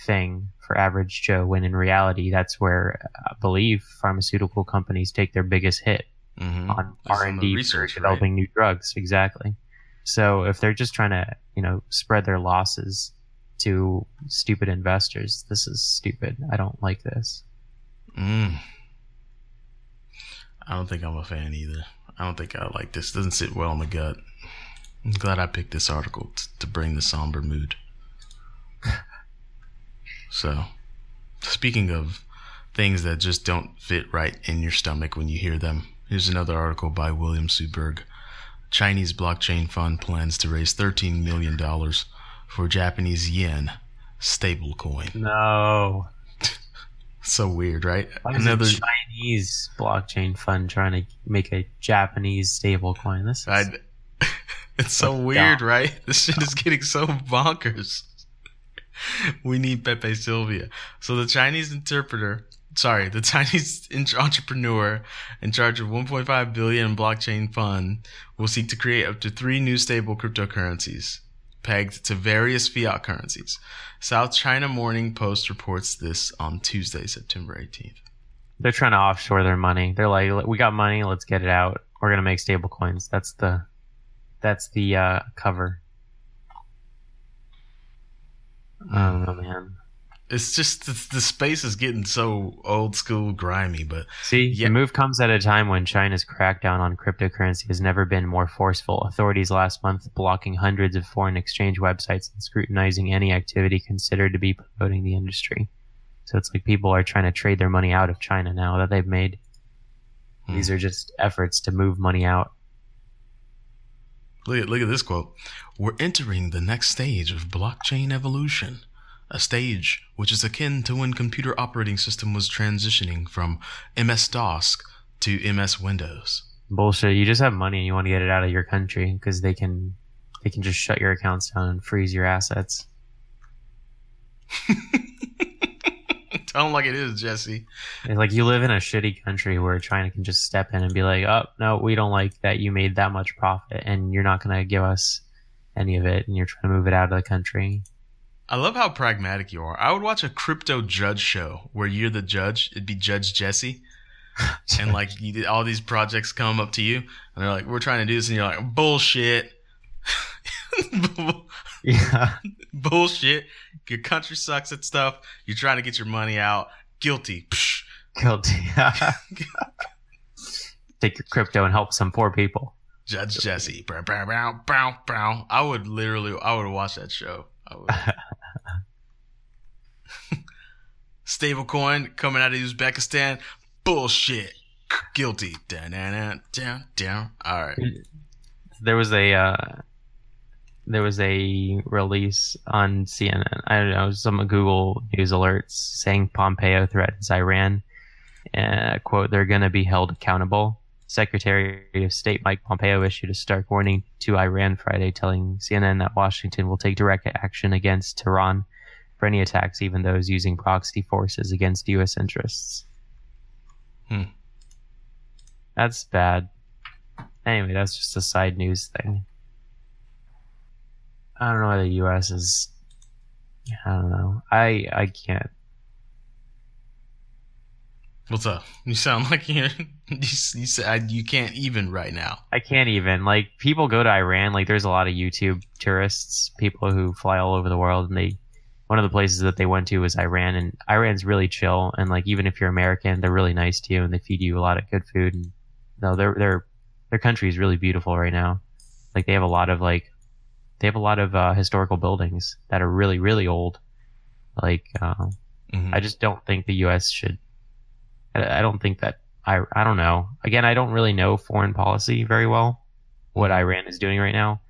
thing for average Joe, when in reality that's where I believe pharmaceutical companies take their biggest hit. Mhm. on R and D research, right? developing new drugs. Exactly. So if they're just trying to, you know, spread their losses to stupid investors, this is stupid. I don't like this. Mm. I don't think I'm a fan either. I don't think I like this. doesn't sit well in the gut. I'm glad I picked this article t- to bring the somber mood. so, speaking of things that just don't fit right in your stomach when you hear them, here's another article by William Suberg. Chinese blockchain fund plans to raise $13 million for Japanese yen stablecoin. No. So weird, right? Why Another. Chinese blockchain fund trying to make a Japanese stable coin? This is it's so That's weird, dumb. right? This shit is getting so bonkers. We need Pepe Silvia. So the Chinese interpreter, sorry, the Chinese entrepreneur in charge of 1.5 billion blockchain fund will seek to create up to three new stable cryptocurrencies pegged to various fiat currencies. South China Morning Post reports this on Tuesday, September 18th. they're trying to offshore their money. They're like, we got money, let's get it out. We're gonna make stable coins. That's the that's the uh, cover. Know, man. It's just the, the space is getting so old school, grimy, but See, Yeah. the move comes at a time when China's crackdown on cryptocurrency has never been more forceful. Authorities last month blocking hundreds of foreign exchange websites and scrutinizing any activity considered to be promoting the industry. So it's like people are trying to trade their money out of China now that they've made. Hmm. These are just efforts to move money out. Look at look at this quote. We're entering the next stage of blockchain evolution, a stage which is akin to when computer operating system was transitioning from MS DOS to MS Windows. Bullshit. You just have money and you want to get it out of your country because they can they can just shut your accounts down and freeze your assets. Tell them like it is, Jesse. It's like you live in a shitty country where China can just step in and be like, "Oh no, we don't like that you made that much profit, and you're not going to give us any of it, and you're trying to move it out of the country." I love how pragmatic you are. I would watch a crypto judge show where you're the judge. It'd be Judge Jesse. and like you all these projects come up to you and they're like, "We're trying to do this," and you're like, "Bullshit, yeah, bullshit. Your country sucks at stuff. You're trying to get your money out. Guilty." Psh. guilty. Take your crypto and help some poor people. Judge Jesse. Bow, bow, bow, bow, bow. I would literally, I would watch that show. I would. Stablecoin coming out of Uzbekistan. Bullshit. Guilty. Down, down, down, down. All right. There was a uh, there was a release on CNN. I don't know some Google News alerts saying Pompeo threatens Iran. Uh, quote: They're going to be held accountable. Secretary of State Mike Pompeo issued a stark warning to Iran Friday, telling CNN that Washington will take direct action against Tehran for any attacks, even those using proxy forces against U.S. interests. Hmm. That's bad. Anyway, that's just a side news thing. I don't know why the U.S. is. I don't know. I I can't. What's up? You sound like you're, you, you said you can't even right now. I can't even like people go to Iran. Like there's a lot of YouTube tourists, people who fly all over the world, and they one of the places that they went to was Iran, and Iran's really chill. And like even if you're American, they're really nice to you, and they feed you a lot of good food. And no, their their their country is really beautiful right now. Like they have a lot of like they have a lot of uh, historical buildings that are really really old. Like uh, Mhm. I just don't think the U.S. should. I I don't think that I. I don't know. Again, I don't really know foreign policy very well. What Iran is doing right now,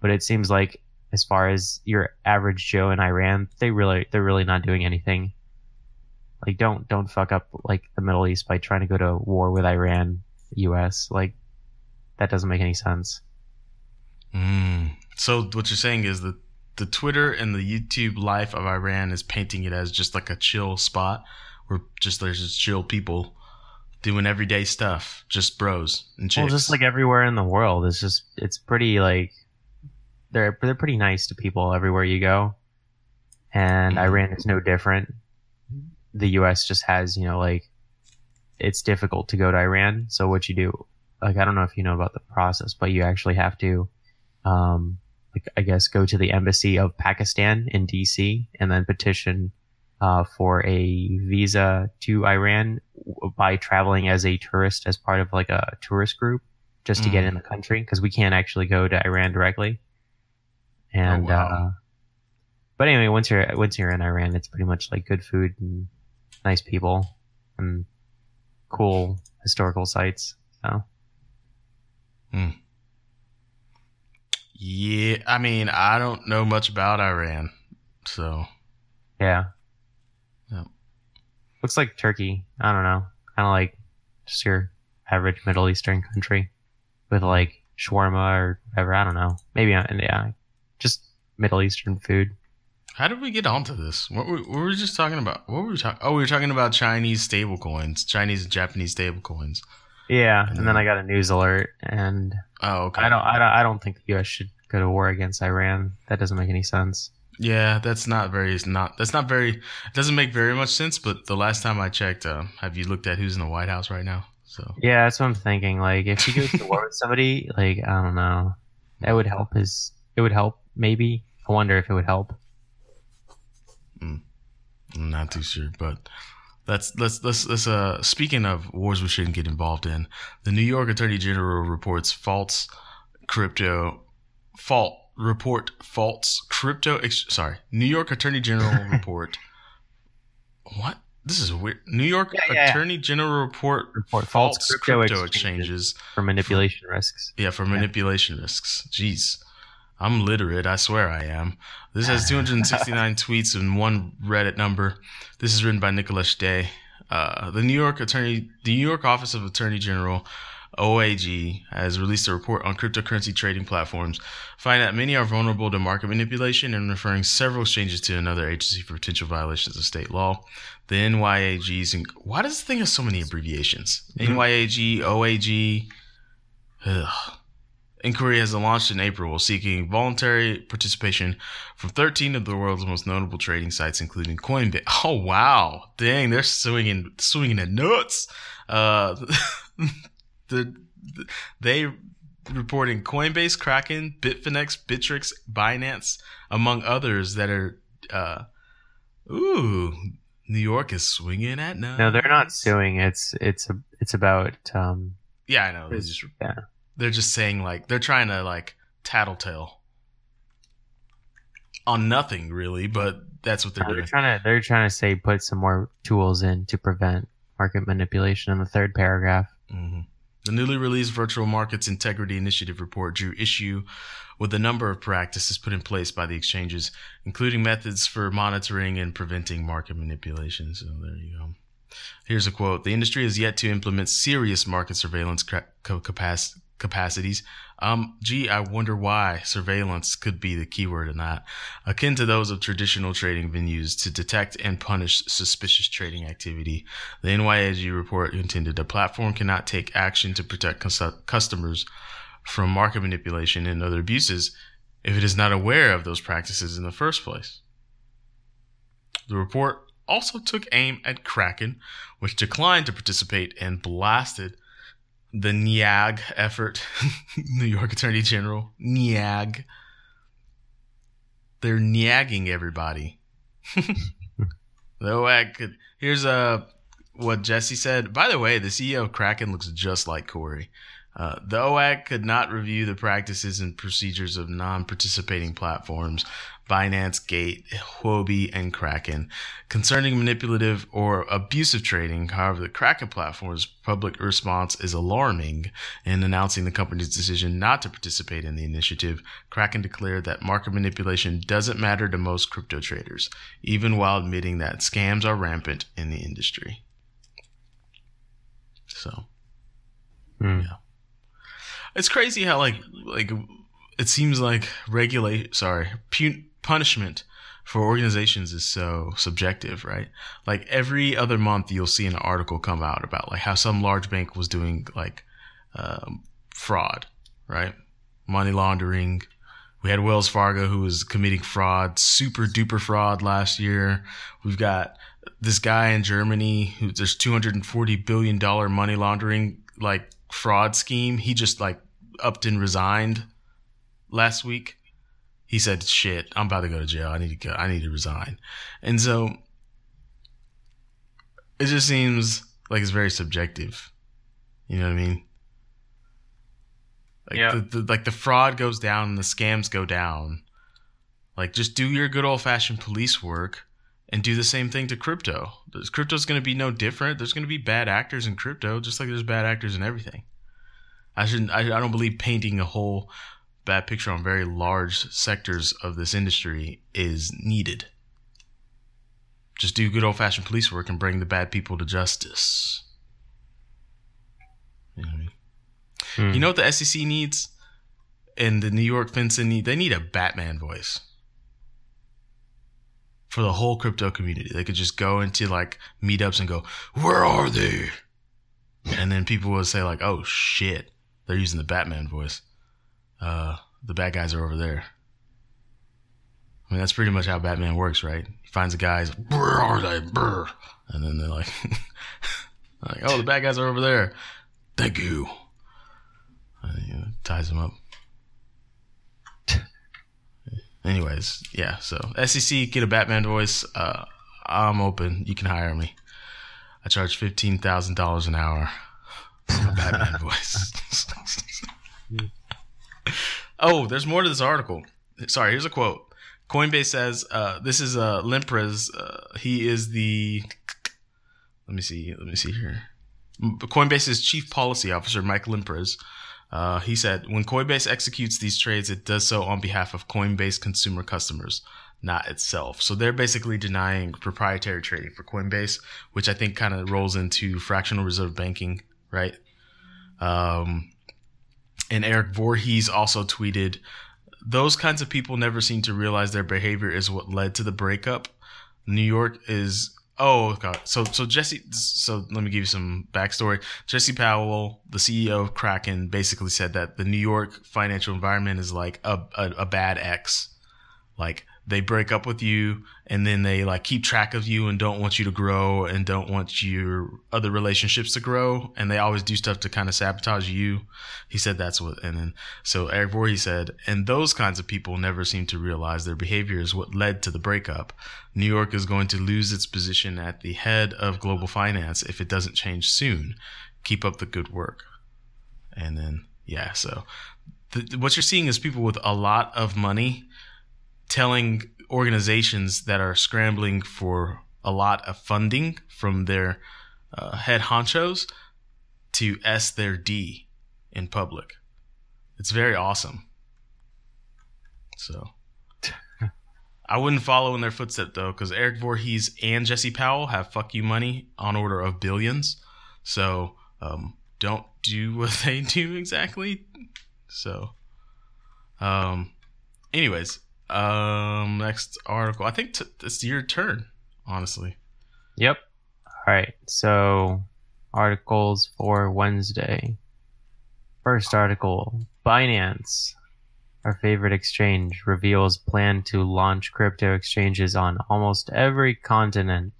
but it seems like as far as your average Joe in Iran, they really they're really not doing anything. Like don't don't fuck up like the Middle East by trying to go to war with Iran, U.S. Like that doesn't make any sense. Mm. So what you're saying is that the Twitter and the YouTube life of Iran is painting it as just like a chill spot where just there's just chill people doing everyday stuff, just bros and chicks. Well, just like everywhere in the world, it's just it's pretty like they're they're pretty nice to people everywhere you go, and Mhm. Iran is no different. The U.S. just has you know like it's difficult to go to Iran. So what you do, like I don't know if you know about the process, but you actually have to, um, like I guess go to the embassy of Pakistan in D.C. and then petition uh, for a visa to Iran by traveling as a tourist as part of like a tourist group just to get Mm. in the country because we can't actually go to Iran directly. And wow. uh, but anyway, once you're once you're in Iran, it's pretty much like good food and nice people and cool historical sites. So yeah, I mean, I don't know much about Iran, so yeah. Looks like Turkey. I don't know, kind of like just your average Middle Eastern country with like shawarma or whatever. I don't know. Maybe uh, yeah, just Middle Eastern food. how did we get onto this? What were, what were we just talking about? What were we talking? Oh, we were talking about Chinese stable coins, Chinese and Japanese stable coins. Yeah, and then I got a news alert, and Oh, okay. I don't, I don't, I don't think the U.S. should go to war against Iran. That doesn't make any sense. Yeah, that's not very not that's not very it doesn't make very much sense. But the last time I checked, uh, have you looked at who's in the White House right now? So Yeah, that's what I'm thinking. Like, if he goes to war with somebody, like I don't know, that would help his. It would help, maybe. I wonder if it would help. I'm not too sure, but let's let's let's let's uh speaking of wars we shouldn't get involved in. The New York Attorney General reports false crypto fault report false crypto ex- sorry New York Attorney General report what this is weird New York Yeah, yeah, yeah. Attorney General report Report false, false crypto, crypto exchanges for manipulation risks. Yeah, for manipulation risks. Jeez. I'm literate. I swear I am. This has 269 tweets and one Reddit number. This is written by Nikhilesh De. Uh, the New York Attorney, the New York Office of Attorney General, OAG, has released a report on cryptocurrency trading platforms, finding that many are vulnerable to market manipulation and referring several exchanges to another agency for potential violations of state law. The NYAG's, and why does this thing have so many abbreviations? NYAG, OAG, ugh. Inquiry has launched in April, seeking voluntary participation from 13 of the world's most notable trading sites, including Coinbase. Oh wow, dang, they're swinging, swinging at nuts. Uh, the, the they reporting Coinbase, Kraken, Bitfinex, Bittrex, Binance, among others that are. Uh, ooh, New York is swinging at nuts. No, they're not suing. It's it's a, it's about um Yeah, I know. They It's- just yeah. they're just saying like they're trying to like tattletale on nothing really, but that's what they're doing they're trying to they're trying to say put some more tools in to prevent market manipulation in the third paragraph. hmm The newly released Virtual Markets Integrity Initiative report drew issue with a number of practices put in place by the exchanges, including methods for monitoring and preventing market manipulation. So there you go. Here's a quote The industry has yet to implement serious market surveillance capac- capacities. Um, gee, I wonder why surveillance could be the keyword in that, akin to those of traditional trading venues to detect and punish suspicious trading activity. The NYAG report contended the platform cannot take action to protect cus- customers from market manipulation and other abuses if it is not aware of those practices in the first place. The report also took aim at Kraken, which declined to participate and blasted the NYAG effort, New York Attorney General, NYAG. They're nyagging everybody. could. Here's uh, what Jesse said. By the way, the CEO of Kraken looks just like Corey. Uh, the OAC could not review the practices and procedures of non participating platforms, Binance, Gate, Huobi, and Kraken. Concerning manipulative or abusive trading, however, the Kraken platform's public response is alarming. In announcing the company's decision not to participate in the initiative, Kraken declared that market manipulation doesn't matter to most crypto traders, even while admitting that scams are rampant in the industry. So, Hmm. yeah. It's crazy how like like it seems like regulate sorry pu- punishment for organizations is so subjective, right? Like every other month, you'll see an article come out about like how some large bank was doing like um, fraud, right? Money laundering. We had Wells Fargo who was committing fraud, super duper fraud last year. We've got this guy in Germany who there's 240 billion dollar money laundering like fraud scheme. He just like upped and resigned last week. He said, "Shit, I'm about to go to jail. I need to go. I need to resign." And so it just seems like it's very subjective. You know what I mean? Like Yeah. the, the like the fraud goes down and the scams go down. Like just do your good old fashioned police work and do the same thing to crypto. There's- Crypto's going to be no different. There's going to be bad actors in crypto, just like there's bad actors in everything. I shouldn't. I, I don't believe painting a whole bad picture on very large sectors of this industry is needed. Just do good old fashioned police work and bring the bad people to justice. You know, what I mean? Hmm. you know what the SEC needs, and the New York FinCEN need. They need a Batman voice for the whole crypto community. They could just go into like meetups and go, "Where are they?" And then people would say like, "Oh shit, they're using the Batman voice. Uh, the bad guys are over there." I mean, that's pretty much how Batman works, right? He finds the guys, "Where are they?" Brr. And then they're like, like, "Oh, the bad guys are over there." Thank you. And, you know, ties them up. Anyways, yeah. So SEC get a Batman voice. Uh, I'm open. You can hire me. I charge fifteen thousand dollars an hour for my Batman voice. Oh, there's more to this article. Sorry, here's a quote. Coinbase says, uh, "This is uh, Lempres. Uh, he is the. Let me see. Let me see here. Coinbase's chief policy officer, Mike Lempres, uh, he said, when Coinbase executes these trades, it does so on behalf of Coinbase consumer customers, not itself. So they're basically denying proprietary trading for Coinbase, which I think kind of rolls into fractional reserve banking, right? Um, and Eric Voorhees also tweeted, those kinds of people never seem to realize their behavior is what led to the breakup. New York is Oh god. So so Jesse so let me give you some backstory. Jesse Powell, the CEO of Kraken, basically said that the New York financial environment is like a, a, a bad ex. Like they break up with you and then they like keep track of you and don't want you to grow and don't want your other relationships to grow and they always do stuff to kind of sabotage you. He said that's what and then so Eric Voorhees said, and those kinds of people never seem to realize their behavior is what led to the breakup. New York is going to lose its position at the head of global finance if it doesn't change soon. Keep up the good work. And then, yeah, so the, what you're seeing is people with a lot of money telling organizations that are scrambling for a lot of funding from their uh, head honchos to S their D in public. It's very awesome. So. I wouldn't follow in their footsteps though, because Eric Voorhees and Jesse Powell have fuck you money on order of billions. So um, don't do what they do exactly. So, um, anyways, um, next article. I think t- it's your turn, honestly. Yep. All right. So, articles for Wednesday. First article Binance, our favorite exchange, reveals plan to launch crypto exchanges on almost every continent.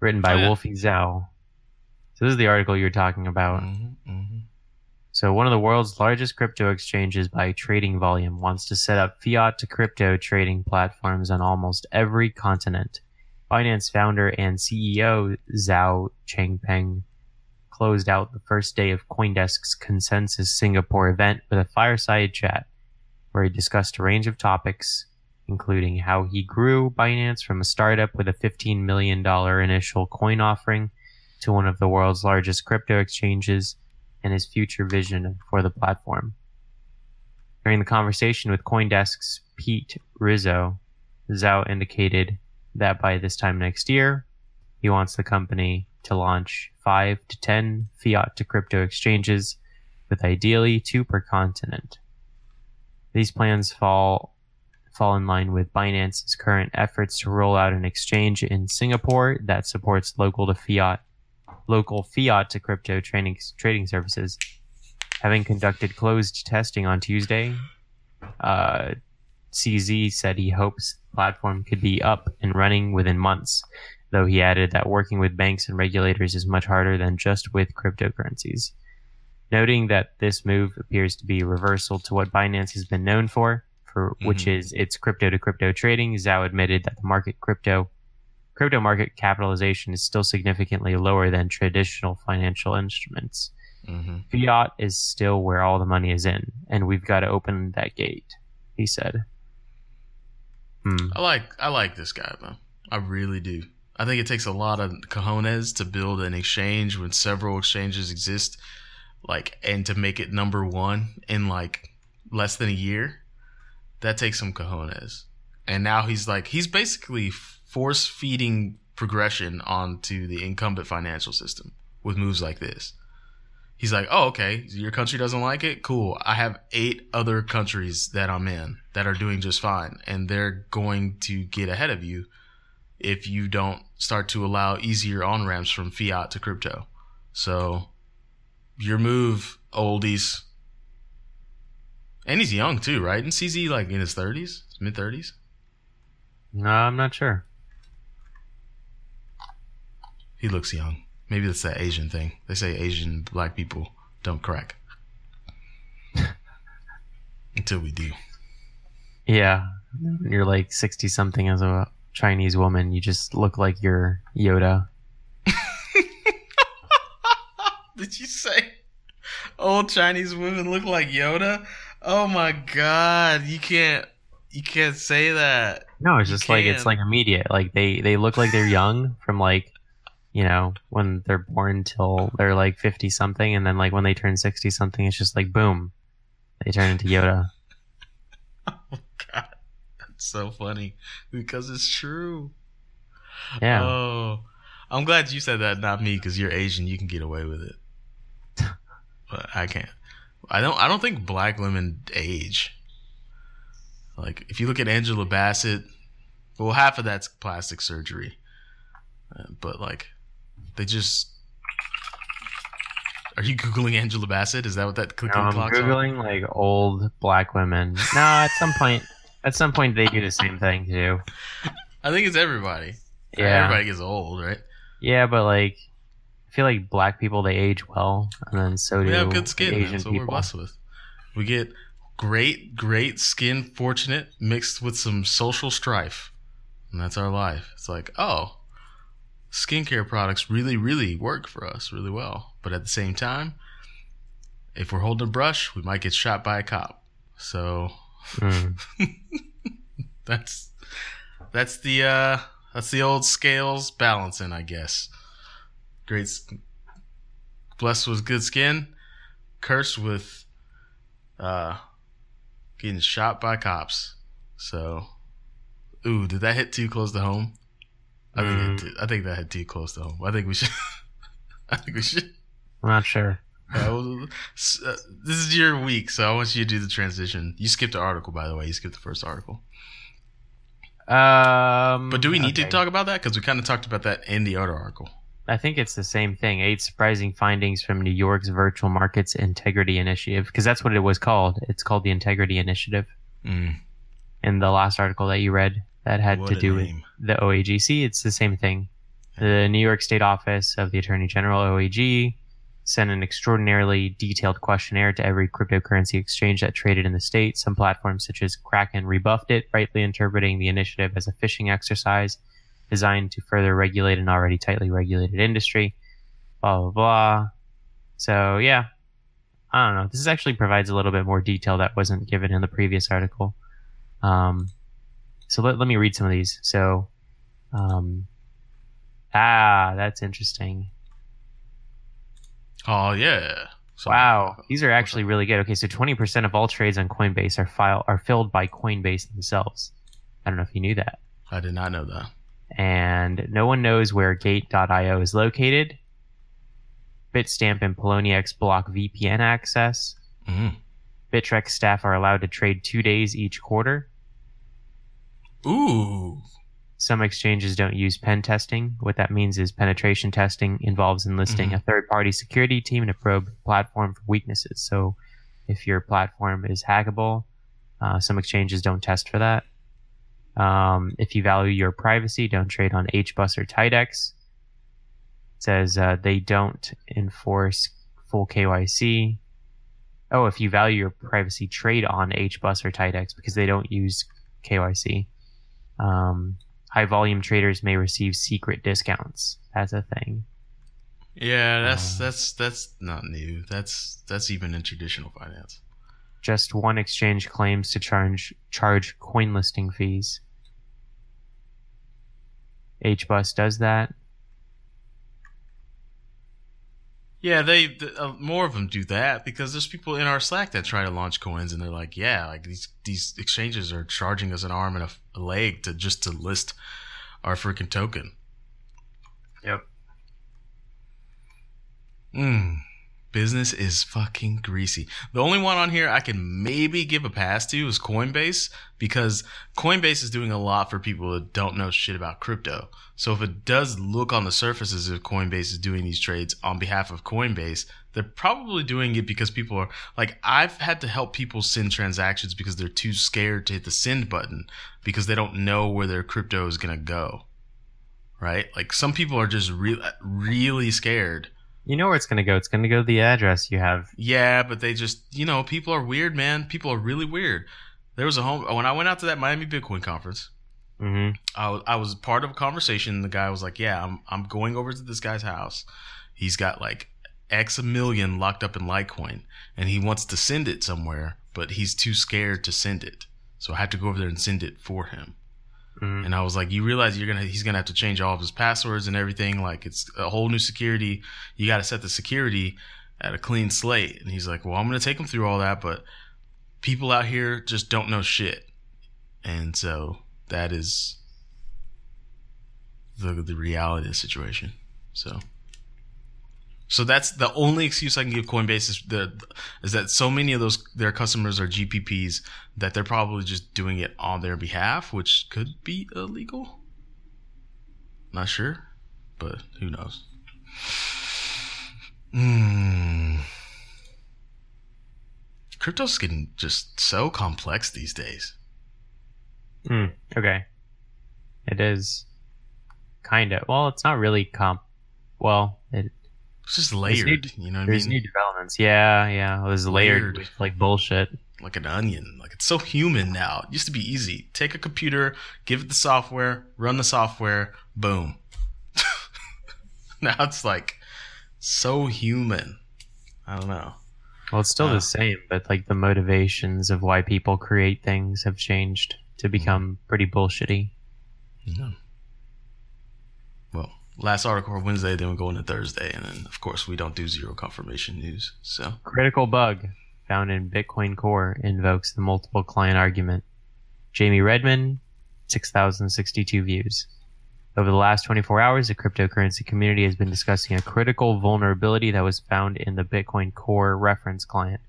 Written by yeah. Wolfie Zhao. So, this is the article you're talking about. Mhm, mhm. So, one of the world's largest crypto exchanges by trading volume wants to set up fiat to crypto trading platforms on almost every continent. Binance founder and CEO Zhao Changpeng closed out the first day of Coindesk's Consensus Singapore event with a fireside chat where he discussed a range of topics, including how he grew Binance from a startup with a $15 million initial coin offering to one of the world's largest crypto exchanges and his future vision for the platform. During the conversation with Coindesk's Pete Rizzo, Zhao indicated that by this time next year, he wants the company to launch five to 10 fiat to crypto exchanges, with ideally two per continent. These plans fall fall in line with Binance's current efforts to roll out an exchange in Singapore that supports local to fiat local fiat to crypto trading trading services. Having conducted closed testing on Tuesday, uh, CZ said he hopes the platform could be up and running within months, though he added that working with banks and regulators is much harder than just with cryptocurrencies. Noting that this move appears to be a reversal to what Binance has been known for, for which Mhm. is its crypto to crypto trading, Zhao admitted that the market crypto crypto market capitalization is still significantly lower than traditional financial instruments. hmm Fiat is still where all the money is in, and we've got to open that gate, he said. Hmm. I like I like this guy though. I really do. I think it takes a lot of cojones to build an exchange when several exchanges exist, like and to make it number one in like less than a year. That takes some cojones. And now he's like he's basically force feeding progression onto the incumbent financial system with moves like this. He's like, oh, okay, your country doesn't like it? Cool. I have eight other countries that I'm in that are doing just fine, and they're going to get ahead of you if you don't start to allow easier on ramps from fiat to crypto. So, your move, oldies. And he's young too, right? And CZ like in his 30s, mid 30s? No, I'm not sure. He looks young. Maybe that's that Asian thing. They say Asian black people don't crack. Until we do. Yeah, you're like 60 something as a Chinese woman. You just look like you're Yoda. Did you say old Chinese women look like Yoda? Oh my god, you can't you can't say that. No, it's just like it's like immediate. Like they they look like they're young from like you know when they're born till they're like 50 something, and then like when they turn 60 something, it's just like boom, they turn into Yoda. Oh god. That's so funny because it's true. Yeah. Oh. I'm glad you said that, not me, because you're Asian. You can get away with it, but I can't. I don't. I don't think black women age. Like if you look at Angela Bassett, well, half of that's plastic surgery, uh, but like they just. Are you googling Angela Bassett? Is that what that clicking No, I'm clock's on? googling like old black women. No, at some point, at some point they do the same thing too. I think it's everybody. Yeah, Everybody gets old, right? yeah, but like I feel like black people they age well, and then so do We have good skin. Asian That's what we're people. blessed with. We get great, great skin, fortunate, mixed with some social strife. And that's our life. It's like, oh, skincare products really, really work for us really well. But at the same time, if we're holding a brush, we might get shot by a cop. So Mm. that's that's the uh that's the old scales balancing, I guess. Great, blessed with good skin, cursed with uh getting shot by cops. So, ooh, did that hit too close to home? I think Mm. it. I think that had too close to home. I think we should. I think we should. I'm not sure. Uh, well, uh, this is your week, so I want you to do the transition. You skipped the article, by the way. You skipped the first article. Um, But do we need to talk about that? Because we kind of talked about that in the other article. I think it's the same thing. Eight surprising findings from New York's Virtual Markets Integrity Initiative, because that's what it was called. It's called the Integrity Initiative. Mm, In the last article that you read, that had what to do with the OAGC. It's the same thing. The New York State Office of the Attorney General (OAG) sent an extraordinarily detailed questionnaire to every cryptocurrency exchange that traded in the state. Some platforms, such as Kraken, rebuffed it, rightly interpreting the initiative as a phishing exercise designed to further regulate an already tightly regulated industry. Blah blah blah. So yeah, I don't know. This actually provides a little bit more detail that wasn't given in the previous article. Um, So let, let me read some of these. So, um, ah, that's interesting. Oh yeah. So- Wow, these are actually really good. Okay, so 20% of all trades on Coinbase are file are filled by Coinbase themselves. I don't know if you knew that. I did not know that. And no one knows where Gate.io is located. Bitstamp and Poloniex block VPN access. Mhm. Bittrex staff are allowed to trade two days each quarter. Ooh. Some exchanges don't use pen testing. What that means is penetration testing involves enlisting Mhm. a third party security team to probe platform for weaknesses. So if your platform is hackable, uh, some exchanges don't test for that. Um, if you value your privacy, don't trade on HBus or Tidex. It says uh, they don't enforce full KYC. Oh, if you value your privacy, trade on HBus or Tidex because they don't use KYC. Um, high volume traders may receive secret discounts. That's a thing. Yeah, that's Uh, that's that's not new. That's that's even in traditional finance. Just one exchange claims to charge charge coin listing fees. HBus does that. Yeah, they th- uh, more of them do that because there's people in our Slack that try to launch coins and they're like, yeah, like these these exchanges are charging us an arm and a leg to just to list our freaking token. Yep. Mm. Business is fucking greasy. The only one on here I can maybe give a pass to is Coinbase because Coinbase is doing a lot for people that don't know shit about crypto. So if it does look on the surface as if Coinbase is doing these trades on behalf of Coinbase, they're probably doing it because people are like I've had to help people send transactions because they're too scared to hit the send button because they don't know where their crypto is going to go. Right? Like some people are just re- really scared You know where it's going to go. It's going to go to the address you have. yeah, but they just, you know, people are weird, man. People are really weird. There was a home when I went out to that Miami Bitcoin conference. hmm I was, I was part of a conversation. The guy was like, "Yeah, I'm I'm going over to this guy's house. He's got like X a million locked up in Litecoin, and he wants to send it somewhere, but he's too scared to send it. So I had to go over there and send it for him." Hmm And I was like, "You realize you're gonna he's gonna have to change all of his passwords and everything. Like it's a whole new security. You got to set the security at a clean slate." And he's like, "Well, I'm gonna take him through all that, but people out here just don't know shit." And so that is the the reality of the situation. So. So that's the only excuse I can give Coinbase is, that so many of those their customers are GPPs that they're probably just doing it on their behalf, which could be illegal. Not sure, but who knows? Hmm. Crypto's getting just so complex these days. Mm, okay. It is kind of. Well, it's not really comp. Well, It's just There's layered. new- you know what I there's mean? new developments. Yeah, yeah. It was layered Layered. like bullshit. like an onion. Like it's so human now. It used to be easy. Take a computer, give it the software, run the software, boom. now it's like so human. I don't know. Well, it's still Uh. the same, but like the motivations of why people create things have changed to become pretty bullshitty. Yeah. Last article for Wednesday, then we go into Thursday, and then of course we don't do zero confirmation news. So Critical bug found in Bitcoin Core invokes the multiple client argument. Jamie Redman, 6,062 views. Over the last 24 hours, the cryptocurrency community has been discussing a critical vulnerability that was found in the Bitcoin Core reference client.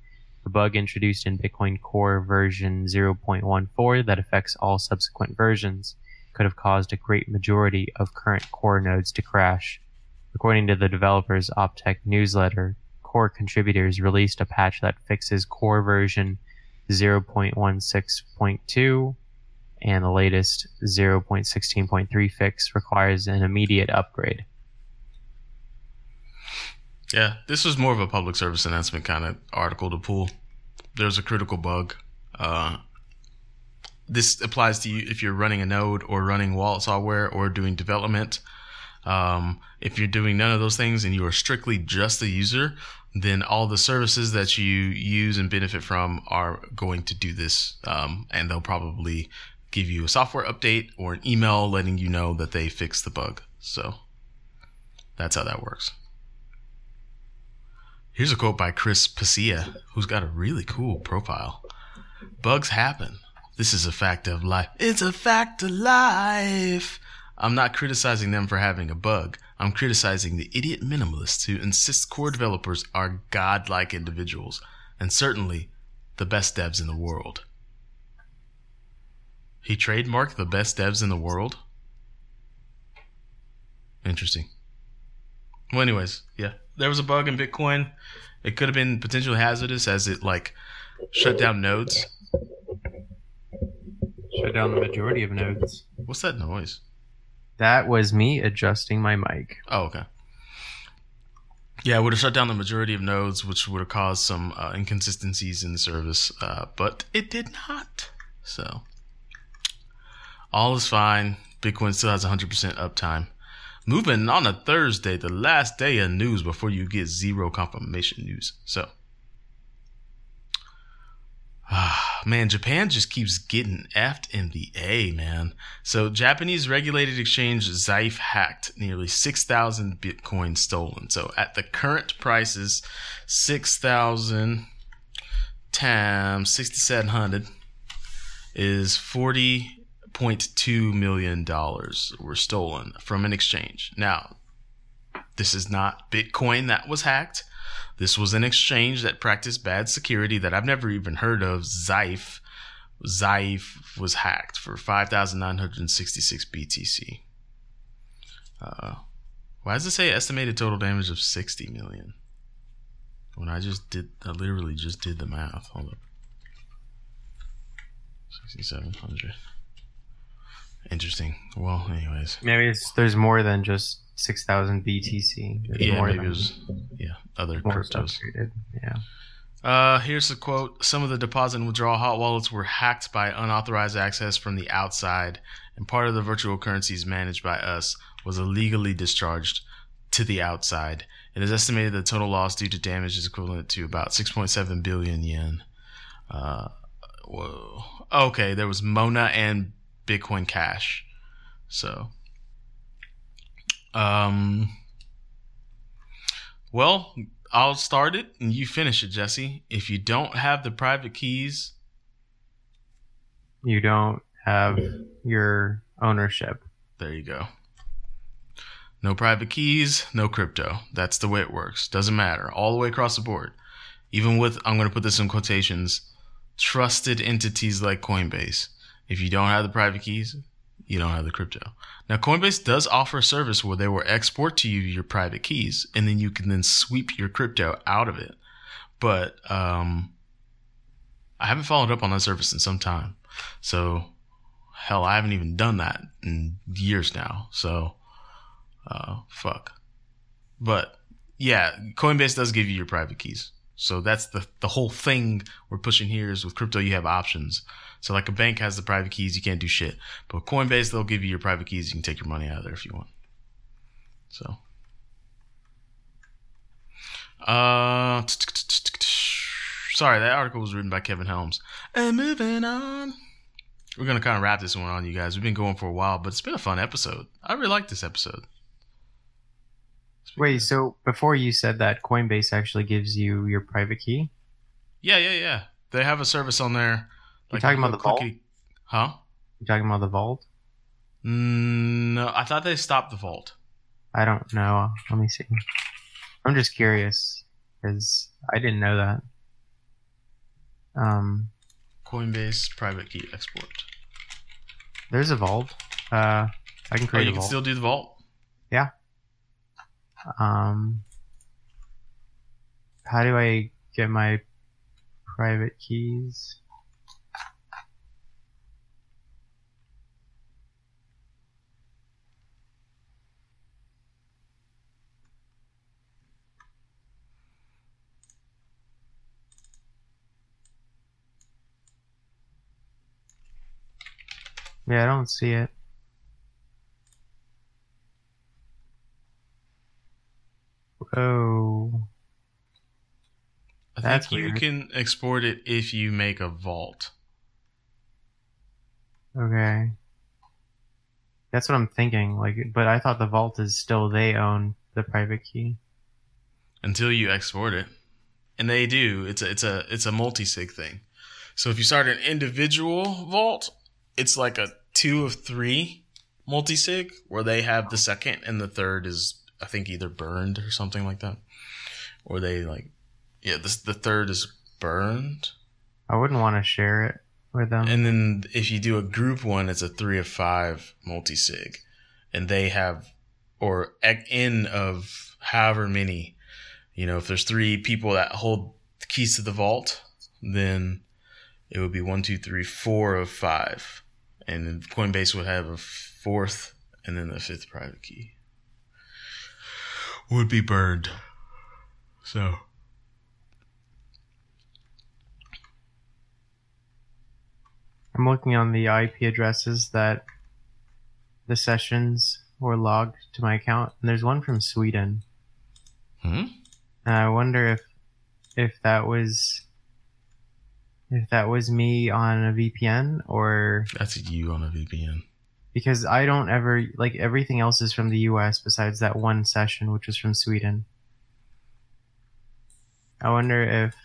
The bug introduced in Bitcoin Core version 0.14 that affects all subsequent versions could have caused a great majority of current core nodes to crash. According to the developer's Optech newsletter, core contributors released a patch that fixes core version 0.16.2 and the latest 0.16.3 fix requires an immediate upgrade. yeah, this was more of a public service announcement kind of article to pull. There's a critical bug. Uh, this applies to you if you're running a node or running wallet software or doing development. Um, if you're doing none of those things and you are strictly just the user, then all the services that you use and benefit from are going to do this, um, and they'll probably give you a software update or an email letting you know that they fixed the bug. So that's how that works. Here's a quote by Chris Pacia, who's got a really cool profile. Bugs happen. This is a fact of life. It's a fact of life. I'm not criticizing them for having a bug. I'm criticizing the idiot minimalists who insist core developers are godlike individuals, and certainly the best devs in the world. He trademarked the best devs in the world? Interesting. Well, anyways, yeah, there was a bug in Bitcoin. It could have been potentially hazardous as it like shut down nodes. Shut down the majority of nodes. What's that noise? That was me adjusting my mic. Oh, okay. Yeah, it would have shut down the majority of nodes, which would have caused some uh, inconsistencies in the service, uh, but it did not. So, all is fine. Bitcoin still has 100% uptime. Moving on a Thursday, the last day of news before you get zero confirmation news. So, man, Japan just keeps getting effed in the A, man. So, Japanese regulated exchange Zaif hacked nearly 6,000 Bitcoin stolen. So, at the current prices, 6,000 times 6,700 is 40.2 million dollars were stolen from an exchange. Now, this is not Bitcoin that was hacked. This was an exchange that practiced bad security that I've never even heard of. Zaif. Zaif was hacked for 5,966 BTC. Uh, why does it say estimated total damage of 60 million? When I just did, I literally just did the math. Hold up. 6,700. Interesting. Well, anyways. Maybe there's more than just 6,000 BTC. There's yeah, more maybe it was, yeah, other cryptos. Yeah. Uh, here's a quote. Some of the deposit and withdrawal hot wallets were hacked by unauthorized access from the outside, and part of the virtual currencies managed by us was illegally discharged to the outside. It is estimated the total loss due to damage is equivalent to about 6.7 billion yen. Uh, whoa. Okay, there was Mona and Bitcoin Cash. So, um, well, I'll start it and you finish it, Jesse. If you don't have the private keys, You don't have your ownership. there you go. No private keys, no crypto. That's the way it works. Doesn't matter. All the way across the board. Even with, I'm going to put this in quotations, trusted entities like Coinbase. If you don't have the private keys, you don't have the crypto. Now, Coinbase does offer a service where they will export to you your private keys and then you can then sweep your crypto out of it. But, um, I haven't followed up on that service in some time. So, hell, I haven't even done that in years now. So, uh, fuck. But yeah, Coinbase does give you your private keys. So that's the the whole thing we're pushing here is with crypto you have options. So like a bank has the private keys, you can't do shit. But Coinbase they'll give you your private keys, you can take your money out of there if you want. So uh sorry, that article was written by Kevin Helms. And moving on. We're gonna kind of wrap this one on you guys. We've been going for a while, but it's been a fun episode. I really like this episode. Wait, so before you said that, Coinbase actually gives you your private key? Yeah, yeah, yeah. They have a service on there. You're talking about the vault? Huh? You're talking about the vault? Mm, no, I thought they stopped the vault. I don't know. Let me see. I'm just curious because I didn't know that. Um, Coinbase private key export. there's a vault. Uh, I can create. Oh, create you a can vault. still do the vault. Um, how do I get my private keys? Yeah, I don't see it. Oh. I That's think you weird. can export it if you make a vault. Okay. That's what I'm thinking. Like, but I thought the vault is still they own the private key. until you export it, and they do. It's a it's a it's a multi sig thing. So if you start an individual vault, it's like a two of three multi sig where they have the second and the third is I think either burned or something like that, or they like yeah this the third is burned, I wouldn't want to share it with them. and then if you do a group one, it's a three of five multi sig, and they have or n of however many. You know, if there's three people that hold the keys to the vault, then it would be one, two, three, four of five, and then Coinbase would have a fourth, and then the fifth private key would be burned. So. I'm looking on the IP addresses that the sessions were logged to my account, and there's one from Sweden. Hmm? And I wonder if if that was if that was me on a VPN or That's you on a VPN. Because I don't ever like everything else is from the US besides that one session which was from Sweden. I wonder if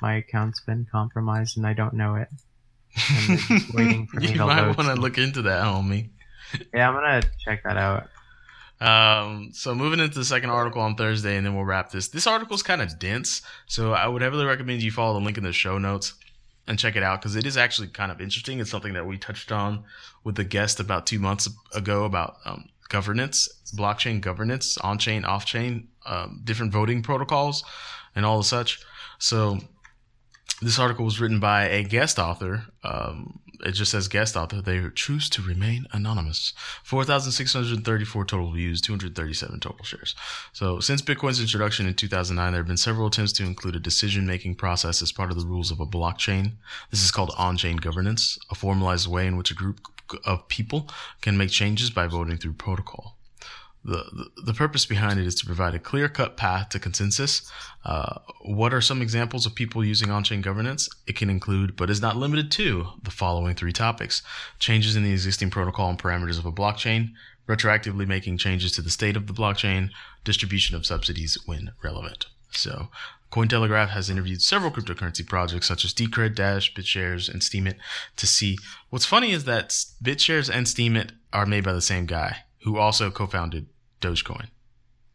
my account's been compromised and I don't know it. And they're just waiting for me you to might want to look into that, homie. Yeah, I'm gonna check that out. Um, so moving into the second article on Thursday, and then we'll wrap this. This article is kind of dense, so I would heavily recommend you follow the link in the show notes and check it out because it is actually kind of interesting. It's something that we touched on with the guest about two months ago about um, governance, blockchain governance, on chain, off chain, um, different voting protocols, and all the such. So this article was written by a guest author. Um, it just says guest author. They choose to remain anonymous. 4,634 total views, 237 total shares. So, since Bitcoin's introduction in 2009, there have been several attempts to include a decision making process as part of the rules of a blockchain. This is called on chain governance, a formalized way in which a group of people can make changes by voting through protocol. The, the, purpose behind it is to provide a clear cut path to consensus. Uh, what are some examples of people using on chain governance? It can include, but is not limited to, the following three topics changes in the existing protocol and parameters of a blockchain, retroactively making changes to the state of the blockchain, distribution of subsidies when relevant. So, Cointelegraph has interviewed several cryptocurrency projects such as Decred, Dash, BitShares, and Steemit to see. What's funny is that BitShares and Steemit are made by the same guy who also co-founded Dogecoin,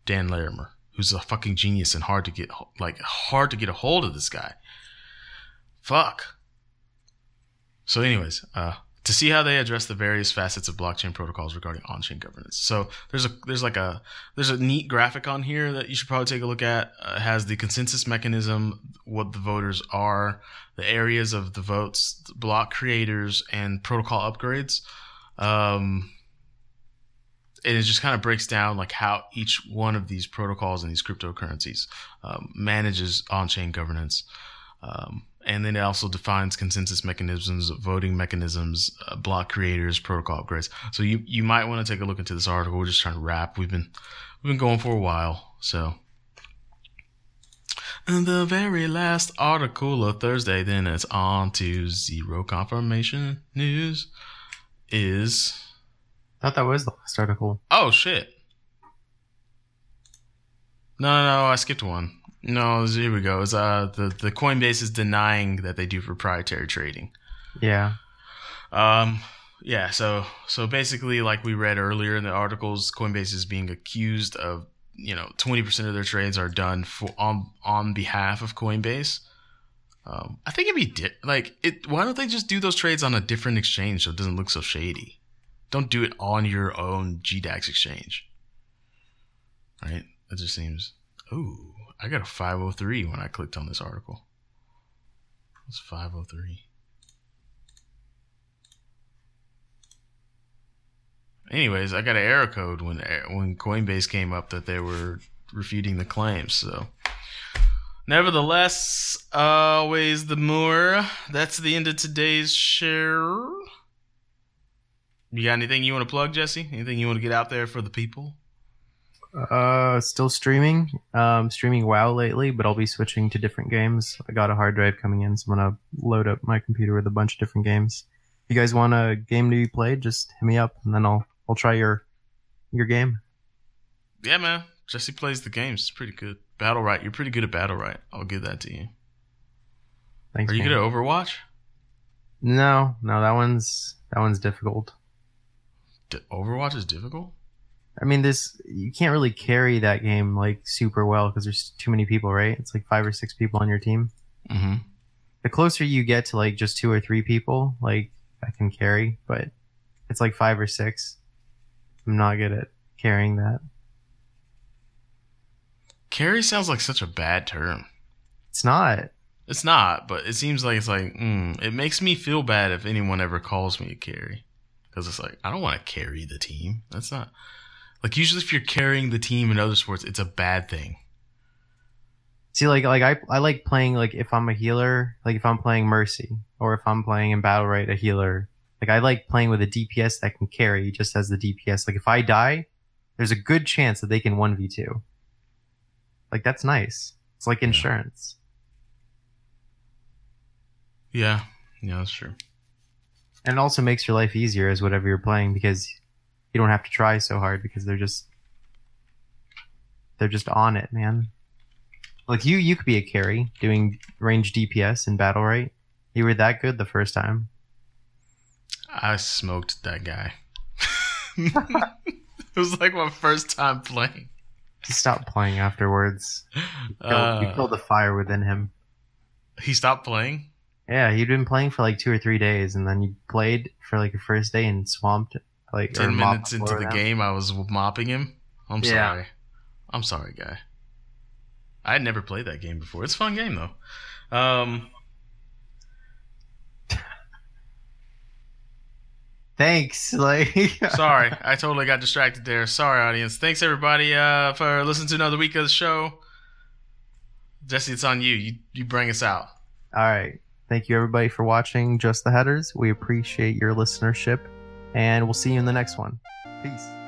Dan Larimer, who's a fucking genius and hard to get like hard to get a hold of this guy. Fuck. So, anyways, uh, to see how they address the various facets of blockchain protocols regarding on-chain governance. So there's a there's like a there's a neat graphic on here that you should probably take a look at. Uh, has the consensus mechanism, what the voters are, the areas of the votes, the block creators, and protocol upgrades. Um, and it just kind of breaks down like how each one of these protocols and these cryptocurrencies um, manages on-chain governance. Um, and then it also defines consensus mechanisms, voting mechanisms, uh, block creators, protocol upgrades. So you you might want to take a look into this article. We're just trying to wrap. We've been we've been going for a while, so. And the very last article of Thursday, then it's on to zero confirmation news. Is thought that was the last article. oh shit! No, no, no, I skipped one. No, here we go. It's uh the the Coinbase is denying that they do proprietary trading. Yeah. Um, yeah. So so basically, like we read earlier in the articles, Coinbase is being accused of you know twenty percent of their trades are done for on on behalf of Coinbase. Um, I think it'd be di- like it. Why don't they just do those trades on a different exchange so it doesn't look so shady? Don't do it on your own GDAX exchange. Right? That just seems. Ooh, I got a 503 when I clicked on this article. It's 503. Anyways, I got an error code when eh, when Coinbase came up that they were refuting the claims. So, nevertheless, always the more. That's the end of today's share. You got anything you want to plug, Jesse? Anything you want to get out there for the people? Uh, still streaming. Um, streaming WoW lately, but I'll be switching to different games. I got a hard drive coming in, so I'm gonna load up my computer with a bunch of different games. If you guys want a game to be played, just hit me up, and then I'll I'll try your your game. Yeah, man. Jesse plays the games. It's pretty good. Battlerite. You're pretty good at Battlerite. I'll give that to you. Thanks. Are you man. good at Overwatch? No, no, that one's that one's difficult. Overwatch is difficult. I mean, this you can't really carry that game like super well because there's too many people, right? It's like five or six people on your team. Mm-hmm. The closer you get to like just two or three people, like I can carry, but it's like five or six. I'm not good at carrying that. Carry sounds like such a bad term. It's not. It's not, but it seems like it's like mm, it makes me feel bad if anyone ever calls me a carry because it's like I don't want to carry the team. That's not like usually if you're carrying the team in other sports, it's a bad thing. See, like, like I, I like playing like if I'm a healer, like if I'm playing Mercy or if I'm playing in Battlerite a healer. Like I like playing with a DPS that can carry just as the DPS. Like if I die, there's a good chance that they can one v two. Like that's nice. It's like insurance. Yeah, yeah, that's true. And it also makes your life easier as whatever you're playing because you don't have to try so hard because they're just they're just on it, man. Like you you could be a carry doing range DPS in battle, right? You were that good the first time. I smoked that guy. it was like my first time playing. He stopped playing afterwards. You killed, Uh, killed the fire within him. he stopped playing. Yeah, he'd been playing for like two or three days, and then you played for like your first day and swamped like Ten minutes into the down. game, I was mopping him. I'm Yeah. sorry. I'm sorry, guy. I had never played that game before. It's a fun game though. Um, Thanks. Like sorry, I totally got distracted there. Sorry, audience. Thanks everybody uh, for listening to another week of the show. Jesse, it's on you. You you bring us out. All right. Thank you, everybody, for watching Just the Headers. We appreciate your listenership, and we'll see you in the next one. Peace.